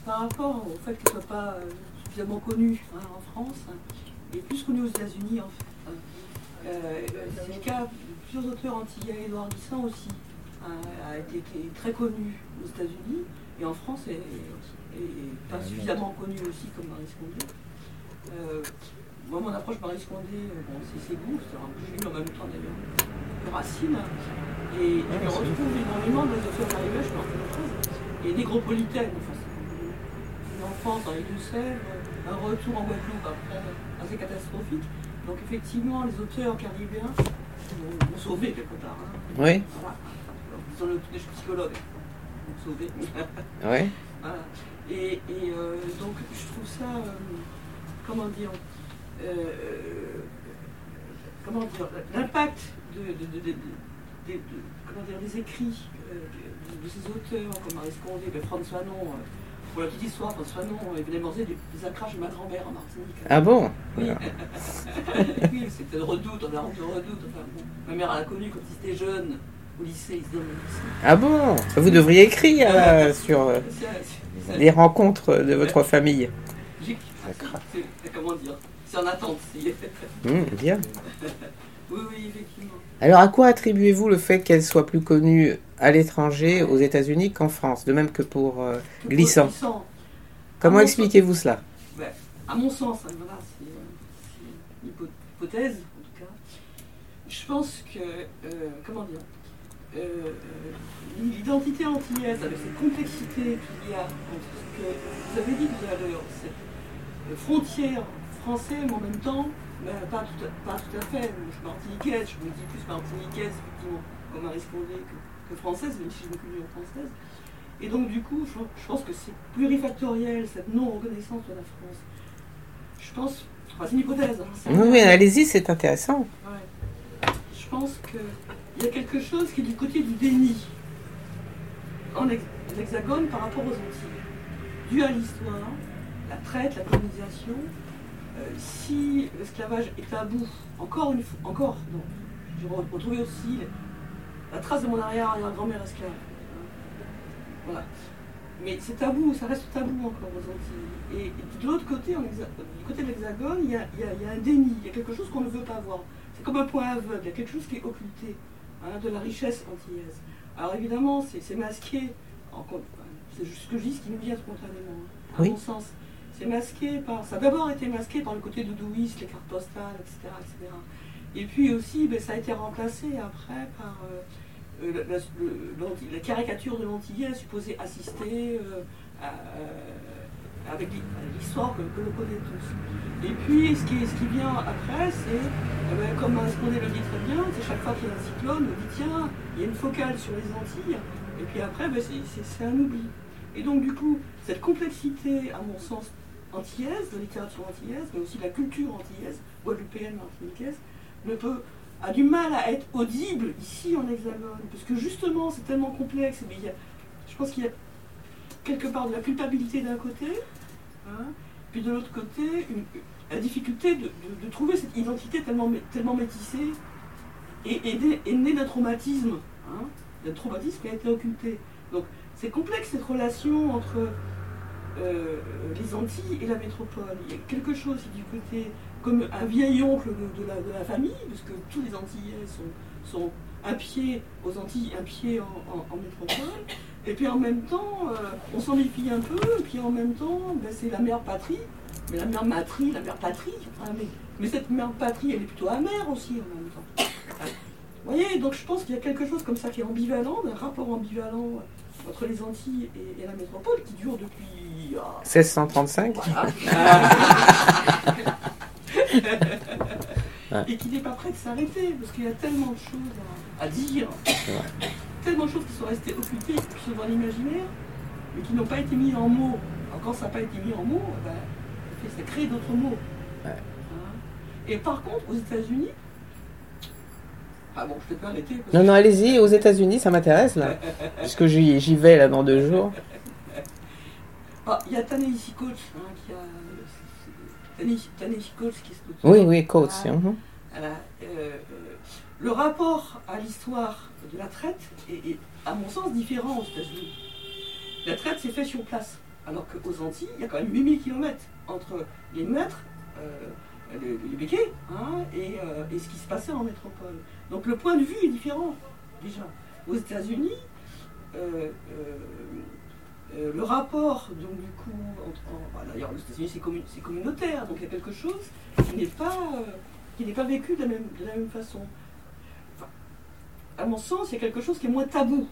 par rapport au fait qu'elle ne soit pas euh, suffisamment connue hein, en France, hein, et plus connue aux États-Unis en fait. hein. Euh, c'est le cas de plusieurs auteurs antillais. Édouard Glissant aussi hein, a été, été très connu aux États-Unis et en France est, est pas suffisamment connu aussi comme Marie Scondé. Euh, moi, mon approche Marie Scondé, euh, bon, c'est ses goûts, c'est un j'ai lu en même temps d'ailleurs, Racine. Et je me retrouve énormément dans les auteurs arrivés, je me chose. Et négropolitaine, enfin, c'est une enfance dans les Deux-Sèvres, un retour en Guadeloupe après assez catastrophique. Donc effectivement, les auteurs caribéens m'ont sauvé quelque part. hein. Oui, Voilà. Alors, Disons le psychologue. m'ont sauvé. oui. Voilà. Et, et, euh, donc je trouve ça, euh, comment dire, euh, comment dire, l'impact de, de- de- comment dire, des écrits euh, de, ces auteurs comme Marie Scondé, de François Non, euh, pour la petite histoire, François Non, il venait manger des, accraches de ma grand-mère en Martinique. Ah bon Oui, oui c'était le redoute, on a honte de redoute. Enfin, bon, ma mère elle a connu quand il était jeune, au lycée, il se donne au lycée. Ah bon Vous devriez écrire euh, sur euh, les rencontres de votre famille. Comment dire C'est en attente. Hum, bien. Oui, oui, effectivement. Alors, à quoi attribuez-vous le fait qu'elle soit plus connue à l'étranger, aux États-Unis, qu'en France De même que pour euh, Glissant. Comment expliquez-vous cela? Ben, à mon sens, hein, voilà, c'est euh, c'est une hypo- hypothèse en tout cas. Je pense que, euh, comment dire, l'identité antillaise avec cette complexité qu'il y a entre ce que vous avez dit tout à l'heure, cette frontière française, mais en même temps, ben, pas, tout à, pas tout à fait. Je suis martiniquaise, je me dis plus martiniquaise, effectivement, comme que, que française, même si je culture française. Et donc, du coup, je, je pense que c'est plurifactoriel, cette non-reconnaissance de la France. Je pense, enfin, c'est une hypothèse. hein, Oui, oui, allez-y, c'est intéressant. Ouais. Je pense qu'il y a quelque chose qui est du côté du déni en hex- l'hexagone par rapport aux Antilles. Dû à l'histoire, la traite, la colonisation, euh, si l'esclavage est tabou, encore une fois, encore, non, j'ai re- retrouvé aussi la trace de mon arrière-grand-mère esclave. Voilà. Mais c'est tabou, ça reste tabou encore aux Antilles. Et de l'autre côté, en du côté de l'hexagone, il y y a- il y a un déni, il y a quelque chose qu'on ne veut pas voir. C'est comme un point aveugle, il y a quelque chose qui est occulté hein, de la richesse antillaise. Alors évidemment, c'est masqué, c'est juste ce que je dis, ce qui nous vient spontanément, hein, à Oui. mon sens. C'est masqué par, ça a d'abord été masqué par le côté de douiste, les cartes postales, etc. etc. Et puis aussi, ben, ça a été remplacé après par euh, euh, la, caricature de l'antillais supposé assister euh, à- euh, avec l'hi- l'histoire que, l'on connaît tous. Et puis, ce qui, vient après, c'est, eh ben, comme Ascondé le dit très bien, c'est chaque fois qu'il y a un cyclone, on dit tiens, il y a une focale sur les Antilles, et puis après, ben, c'est un oubli. Et donc, du coup, cette complexité, à mon sens, antillaise, de littérature antillaise, mais aussi de la culture antillaise, guadeloupéenne, martiniquaise, ne peut, a du mal à être audible ici en hexagone, parce que justement, c'est tellement complexe, mais il je pense qu'il y a quelque part de la culpabilité d'un côté, hein, puis de l'autre côté, une- la difficulté de, trouver cette identité tellement, mé- tellement métissée et, et, née- d'un traumatisme, hein, d'un traumatisme qui a été occulté. Donc c'est complexe cette relation entre euh, les Antilles et la métropole. Il y a quelque chose du côté, comme un vieil oncle de, de la, de la famille, parce que tous les Antillais sont, sont un pied aux Antilles, un pied en, en- en métropole. Et puis en même temps, euh, on s'en méfie un peu, et puis en même temps, ben, c'est la mère patrie, mais la mère matrie, la mère patrie, enfin, mais, mais cette mère patrie, elle est plutôt amère aussi en même temps. Vous voyez, donc je pense qu'il y a quelque chose comme ça qui est ambivalent, un rapport ambivalent entre les Antilles et, et la métropole qui dure depuis. ah, 1635 voilà. Et qui n'est pas prêt de s'arrêter, parce qu'il y a tellement de choses à, à dire, tellement de choses qui sont restées occultées, qui sont dans l'imaginaire, mais qui n'ont pas été mises en mots. Alors, quand ça n'a pas été mis en mots, ben, ça crée d'autres mots. Ouais. Hein. Et par contre, aux États-Unis, ah bon, je peux pas arrêter. parce Non, que- non, allez-y, aux États-Unis, ça m'intéresse là. Puisque j'y j'y vais là dans deux jours. Ah, il y a Ta-Nehisi Coates, hein, qui a. Ta-Nehisi Coates, qui ce Oui, oui, Coates. Ah. mhm. Voilà, euh, euh, le rapport à l'histoire de la traite est, est, à mon sens, différent aux États-Unis. La traite s'est faite sur place, alors qu'aux Antilles, il y a quand même 8000 km entre les maîtres, euh, les, les béquets, hein, et, euh, et ce qui se passait en métropole. Donc le point de vue est différent, déjà. Aux États-Unis, euh, euh, le rapport, donc du coup, bah, d'ailleurs, aux États-Unis, c'est commun- c'est communautaire, donc il y a quelque chose qui n'est pas, euh, qui n'est pas vécu de la même, de la même façon. Enfin, à mon sens, il y a quelque chose qui est moins tabou.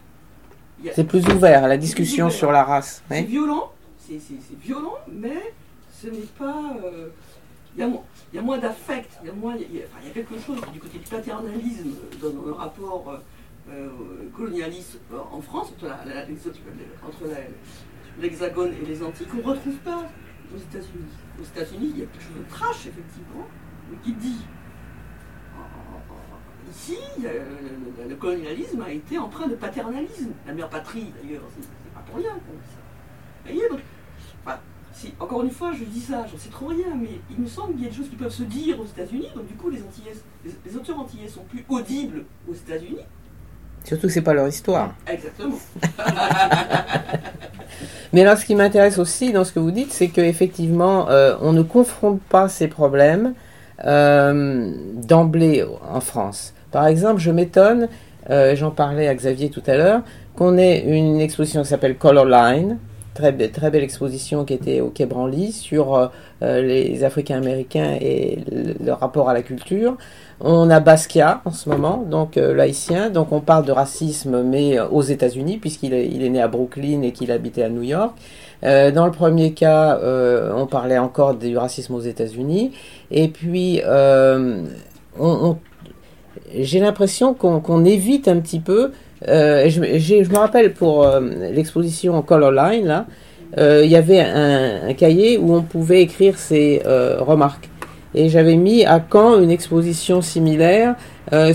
C'est plus ouvert à la discussion ouvert. sur la race. c'est violent, c'est violent, mais ce n'est pas. euh, Il y, a mo- il y a moins d'affect, il y a moins. Il y a, enfin, il y a quelque chose du côté du paternalisme dans le rapport euh, euh, colonialiste euh, en France, entre la- l'Hexagone et les Antilles, qu'on ne retrouve pas aux États-Unis. Aux États-Unis, il y a quelque chose de trash, effectivement, mais qui dit. Ici, a- le, colonialisme a été empreint de paternalisme. La mère patrie, d'ailleurs, c'est pas pour rien qu'on dit ça. Vous voyez, donc, si, encore une fois, je dis ça, j'en sais trop rien, mais il me semble qu'il y a des choses qui peuvent se dire aux États-Unis, donc du coup, les, Antillais, les, les auteurs antillais sont plus audibles aux États-Unis. Surtout que c'est pas leur histoire. Exactement. Mais alors, ce qui m'intéresse aussi dans ce que vous dites, c'est qu'effectivement, euh, on ne confronte pas ces problèmes euh, d'emblée en France. Par exemple, je m'étonne, euh, j'en parlais à Xavier tout à l'heure, qu'on ait une exposition qui s'appelle Color Line, très, très belle exposition qui était au Quai Branly sur euh, euh, les Africains américains et le, le rapport à la culture. On a Basquiat en ce moment, donc euh, laïcien, donc on parle de racisme, mais euh, aux États-Unis, puisqu'il est, il est né à Brooklyn et qu'il habitait à New York. Dans le premier cas, on parlait encore du racisme aux États-Unis. Et puis, j'ai l'impression qu'on évite un petit peu. Euh, je, me rappelle pour euh, l'exposition Color Line, là, euh, il y avait un, cahier où on pouvait écrire ses euh, remarques. Et j'avais mis à Caen une exposition similaire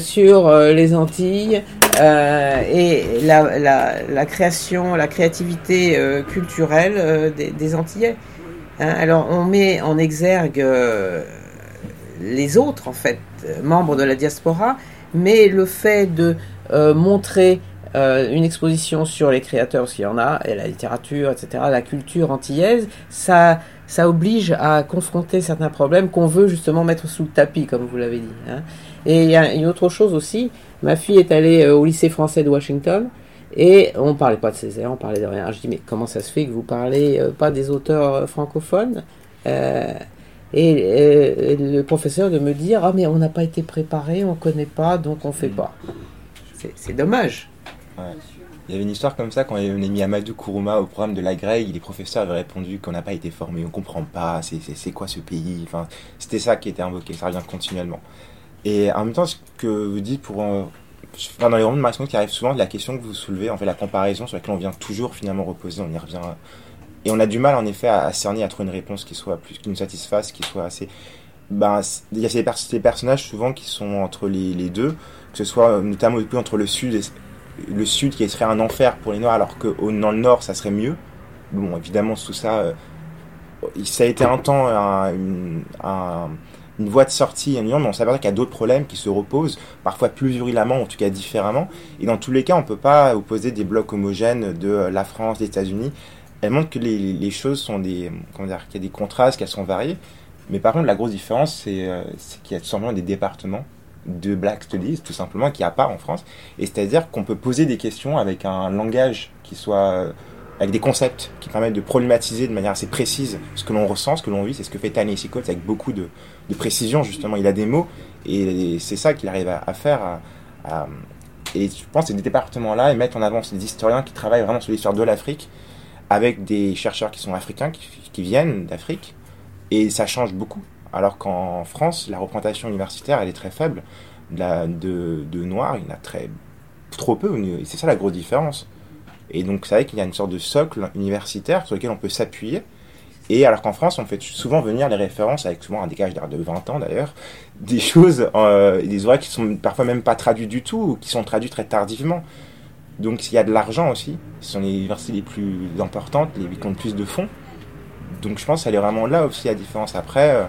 sur les Antilles et la, création, la créativité culturelle des, des Antillais. Hein, alors on met en exergue les autres, en fait, membres de la diaspora, mais le fait de montrer euh, une exposition sur les créateurs, parce qu'il y en a, et la littérature, etc., la culture antillaise, ça, ça oblige à confronter certains problèmes qu'on veut justement mettre sous le tapis, comme vous l'avez dit. hein. Et il y a une autre chose aussi, ma fille est allée euh, au lycée français de Washington, et on parlait pas de Césaire, on parlait de rien. Alors je dis, mais comment ça se fait que vous parlez euh, pas des auteurs euh, francophones Euh, et, euh, le professeur de me dire, ah mais on n'a pas été préparé, on connaît pas, donc on fait pas. C'est- dommage. Il y avait une histoire comme ça quand on a mis Amadou Kourouma au programme de la Grey, les professeurs avaient répondu qu'on n'a pas été formé, on comprend pas, c'est- quoi ce pays, enfin, c'était ça qui était invoqué, ça revient continuellement. Et en même temps, ce que vous dites pour... euh, dans les romans de Marismo qui arrive souvent, la question que vous soulevez, en fait, la comparaison sur laquelle on vient toujours finalement reposer, on y revient. Et on a du mal en effet à, cerner, à trouver une réponse qui soit plus, qui nous satisfasse, qui soit assez... Ben, il y a ces, pers- ces personnages souvent qui sont entre les, deux, ce soit euh, notamment entre le sud et le sud qui serait un enfer pour les noirs alors que dans le nord ça serait mieux. Bon, évidemment, tout ça, euh, ça a été un temps un- une, un- une voie de sortie à New York, mais on s'aperçoit qu'il y a d'autres problèmes qui se reposent, parfois plus violemment, en tout cas différemment. Et dans tous les cas, on peut pas opposer des blocs homogènes de euh, la France, des États-Unis. Elle montre que les, choses sont des, qu'il y a des contrastes, qu'elles sont variées. Mais par contre, la grosse différence, c'est qu'il y a tout simplement des départements de Black Studies, tout simplement, qu'il n'y a pas en France. Et c'est-à-dire qu'on peut poser des questions avec un langage qui soit euh, avec des concepts qui permettent de problématiser de manière assez précise ce que l'on ressent, ce que l'on vit. C'est ce que fait Tennessee Coates avec beaucoup de, de précision, justement. Il a des mots et c'est ça qu'il arrive à, faire, Et je pense que ces départements-là, ils mettent en avant des historiens qui travaillent vraiment sur l'histoire de l'Afrique, avec des chercheurs qui sont africains, qui, qui viennent d'Afrique, et ça change beaucoup. Alors qu'en France, la représentation universitaire, elle est très faible. De, noirs, il y en a très, trop peu, et c'est ça la grosse différence. Et donc, c'est vrai qu'il y a une sorte de socle universitaire sur lequel on peut s'appuyer. Et alors qu'en France, on fait souvent venir les références, avec souvent un décalage de 20 ans d'ailleurs, des choses, euh, des ouvrages qui sont parfois même pas traduits du tout, ou qui sont traduits très tardivement. Donc il y a de l'argent aussi, ce sont les universités les plus importantes, les qui ont le plus de fonds. Donc je pense qu'elle est vraiment là aussi la différence. Après, euh,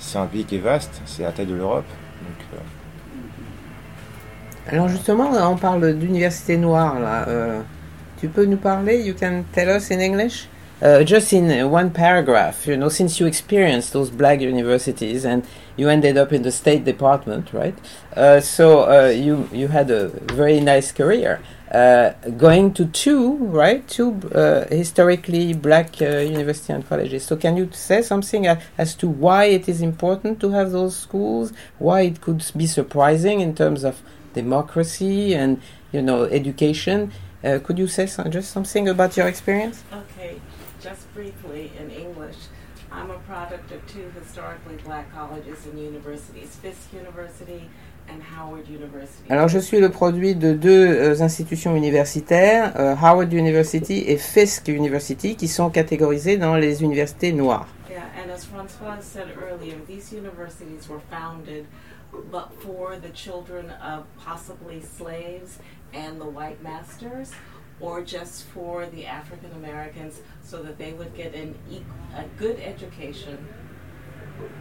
c'est un pays qui est vaste, c'est la taille de l'Europe. Donc, euh, Alors justement, on parle d'université noire là. euh, tu peux nous parler? You can tell us in English? Uh, just in one paragraph, you know, since you experienced those black universities and you ended up in the State Department, right? Uh, so uh, you you had a very nice career, uh, going to two, right? Two uh, historically black uh, university and colleges. So can you say something as to why it is important to have those schools? Why it could be surprising in terms of democracy and you know education? Uh, could you say some, just something about your experience? Okay, just briefly in English, I'm a product of two historically black colleges and universities, Fisk University. Alors, je suis le produit de deux euh, institutions universitaires, euh, Howard University et Fisk University, qui sont catégorisées dans les universités noires. Yeah, and as Francois said earlier, these universities were founded but for the children of possibly slaves and the white masters, or just for the African Americans so that they would get an e- a good education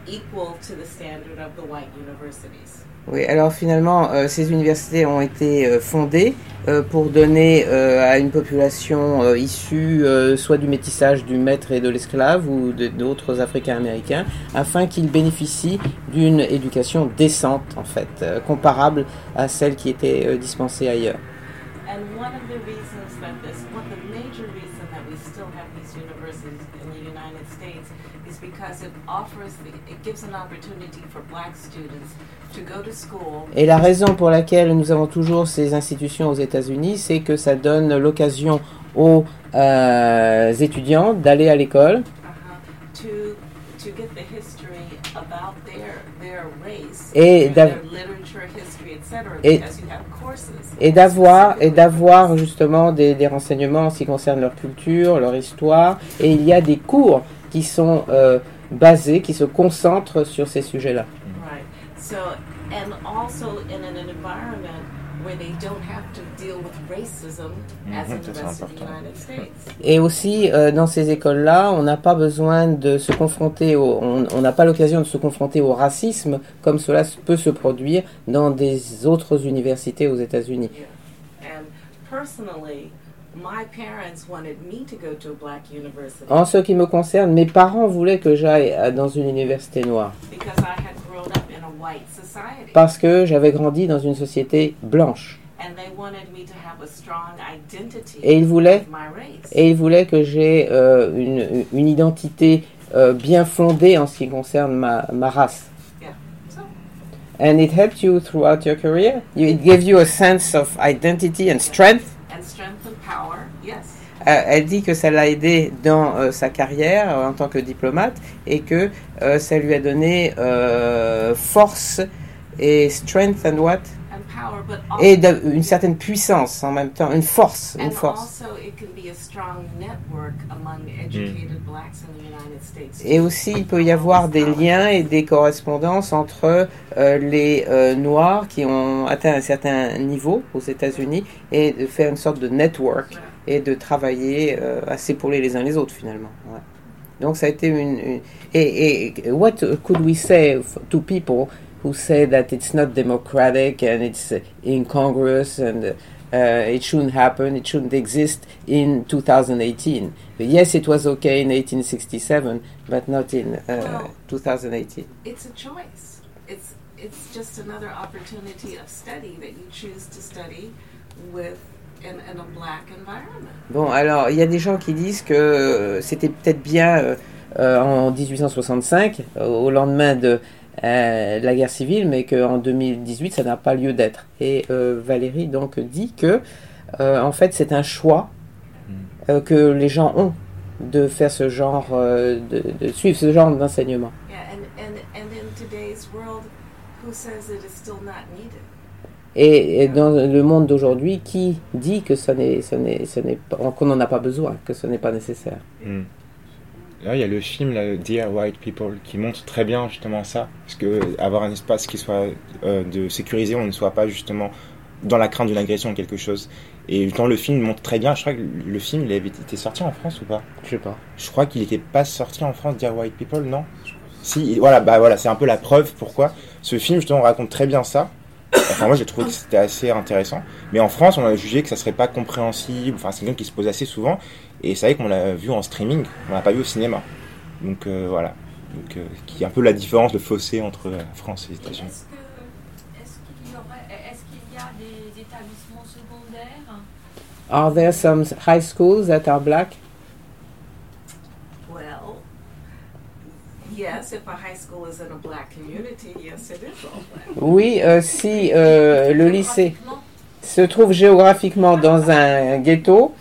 equal to the standard of the white universities. Oui, alors finalement, euh, ces universités ont été euh, fondées euh, pour donner à une population issue soit du métissage du maître et de l'esclave ou d'autres Africains-Américains, afin qu'ils bénéficient d'une éducation décente, en fait, comparable à celle qui était dispensée ailleurs. And one of the reasons that this, one of the major reason that we still have these universities in the United States is because it offers, the, it gives an opportunity for black students to go to school Et la raison pour laquelle nous avons toujours ces institutions aux États-Unis, c'est que ça donne l'occasion aux euh, étudiants d'aller à l'école. Et d'avoir et d'avoir justement des, des renseignements en ce qui concerne leur culture, leur histoire. Et il y a des cours qui sont euh, basés, qui se concentrent sur ces sujets-là. Right. So, and also in an environment where they don't have to deal with racism as Mhm, in ça, the c'est rest of the important. United States. Et aussi, euh, dans ces écoles-là, on n'a pas besoin de se confronter, au, on n'a pas l'occasion de se confronter au racisme comme cela peut se produire dans des autres universités aux États-Unis. And personally, my parents wanted me to go to a black university En ce qui me concerne, mes parents voulaient que j'aille à- dans une université noire because I had grown up in a white society. parce que j'avais grandi dans une société blanche. and they wanted me to have a strong identity Et ils voulaient, of my race. et ils voulaient que j'ai euh, une, une identité euh, bien fondée en ce qui concerne ma, ma race. And it helped you throughout your career? It gave you a sense of identity and strength? and strength and power, yes. Euh, elle dit que ça l'a aidé dans euh, sa carrière euh, en tant que diplomate et que euh, ça lui a donné euh, force et strength and what? Et de- une certaine puissance en même temps, une force, une and force. also it can be a strong network among educated blacks in the United States. Et aussi, il peut y avoir des liens et des correspondances entre euh, les euh, Noirs qui ont atteint un certain niveau aux États-Unis et de faire une sorte de network et de travailler euh, à s'épauler les uns les autres finalement. Ouais. Donc ça a été une, une- et, et what could we say to people who say that it's not democratic and it's incongruous and uh, it shouldn't happen, it shouldn't exist in 2018. Yes, it was okay in 1867, but not in uh, Well, 2018. It's a choice. It's it's just another opportunity of study that you choose to study with in, in a black environment. Bon, alors, il y a des gens qui disent que euh, c'était peut-être bien euh, euh, en 1865, euh, au lendemain de euh, la guerre civile, mais qu'en 2018, ça n'a pas lieu d'être. Et euh, Valérie donc dit que, euh, en fait, c'est un choix euh, que les gens ont de faire ce genre, euh, de, de suivre ce genre d'enseignement. Yeah, and, and, and in today's world, who says it is still not needed? Et, et dans le monde d'aujourd'hui, qui dit que ça n'est, ce n'est, ce n'est pas, qu'on n'en a pas besoin, que ce n'est pas nécessaire? Hmm. Là, il y a le film là, Dear White People qui montre très bien justement ça, parce que avoir un espace qui soit euh, de sécurisé, on ne soit pas justement dans la crainte d'une agression ou quelque chose. Et dans le film montre très bien. Je crois que le film il avait été sorti en France ou pas? Je sais pas. Je crois qu'il n'était pas sorti en France, Dear White People, non? Si, voilà, bah voilà, c'est un peu la preuve pourquoi ce film justement raconte très bien ça. Enfin, moi j'ai trouvé que c'était assez intéressant. Mais en France, on a jugé que ça serait pas compréhensible. Enfin, c'est une question qui se pose assez souvent. Et c'est vrai qu'on l'a vu en streaming, on l'a pas vu au cinéma. Donc euh, voilà. Donc, euh, qui est un peu la différence, le fossé entre la France et les États-Unis. Y aurait- est-ce qu'il y a des établissements secondaires? Are there some high schools that are black? Well, yes, if a high school is in a black community, yes, it is all black. Oui, euh, si euh, le lycée se trouve géographiquement dans un ghetto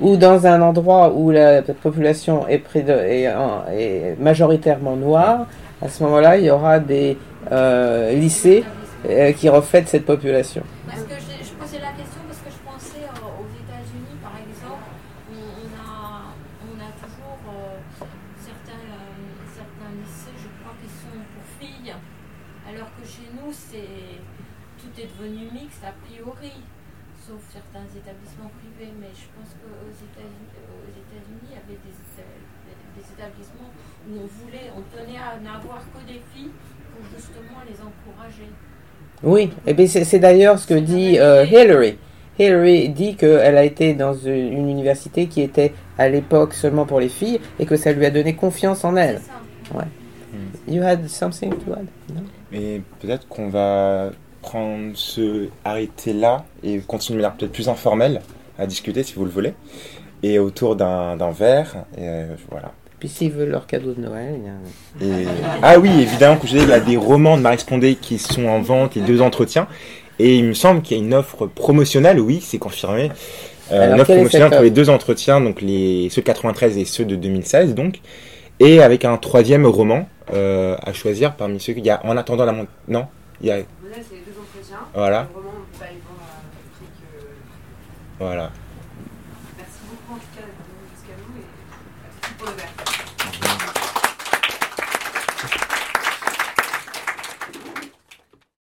ou dans un endroit où la population est, est majoritairement noire, à ce moment-là, il y aura des euh, lycées euh, qui reflètent cette population. Parce que je, je posais la question parce que je pensais euh, aux États-Unis, par exemple, on, on a, on a toujours euh, certains, euh, certains lycées, je crois, qui sont pour filles, alors que chez nous, c'est tout est devenu mixte a priori, sauf certains établissements privés. Mais je pense qu'aux États-Unis, aux États-Unis, il y avait des, euh, des établissements où on voulait, on tenait à n'avoir que des filles pour justement les encourager. Oui, et bien c'est c'est d'ailleurs ce que dit euh, Hillary. Hillary dit qu'elle a été dans une, une université qui était à l'époque seulement pour les filles et que ça lui a donné confiance en elle. Ouais. You had something to add? No? Et peut-être qu'on va prendre se arrêter là et continuer manière peut-être plus informelle à discuter si vous le voulez. Et autour d'un d'un verre. Et euh, voilà. Puis s'ils veulent leur cadeau de Noël, il y a... Et- Ah oui, évidemment, que je disais, il y a des romans de Marie Scondé qui sont en vente et deux entretiens. Et il me semble qu'il y a une offre promotionnelle, oui, c'est confirmé. Euh, Alors, une offre promotionnelle pour les deux entretiens, donc les, ceux de 93 et ceux de 2016, donc. Et avec un troisième roman euh, à choisir parmi ceux qu'il y a En attendant la montagne. Non il y a... Là, c'est les deux entretiens. Voilà. Vraiment, on peut pas les vendre à un prix que. Voilà.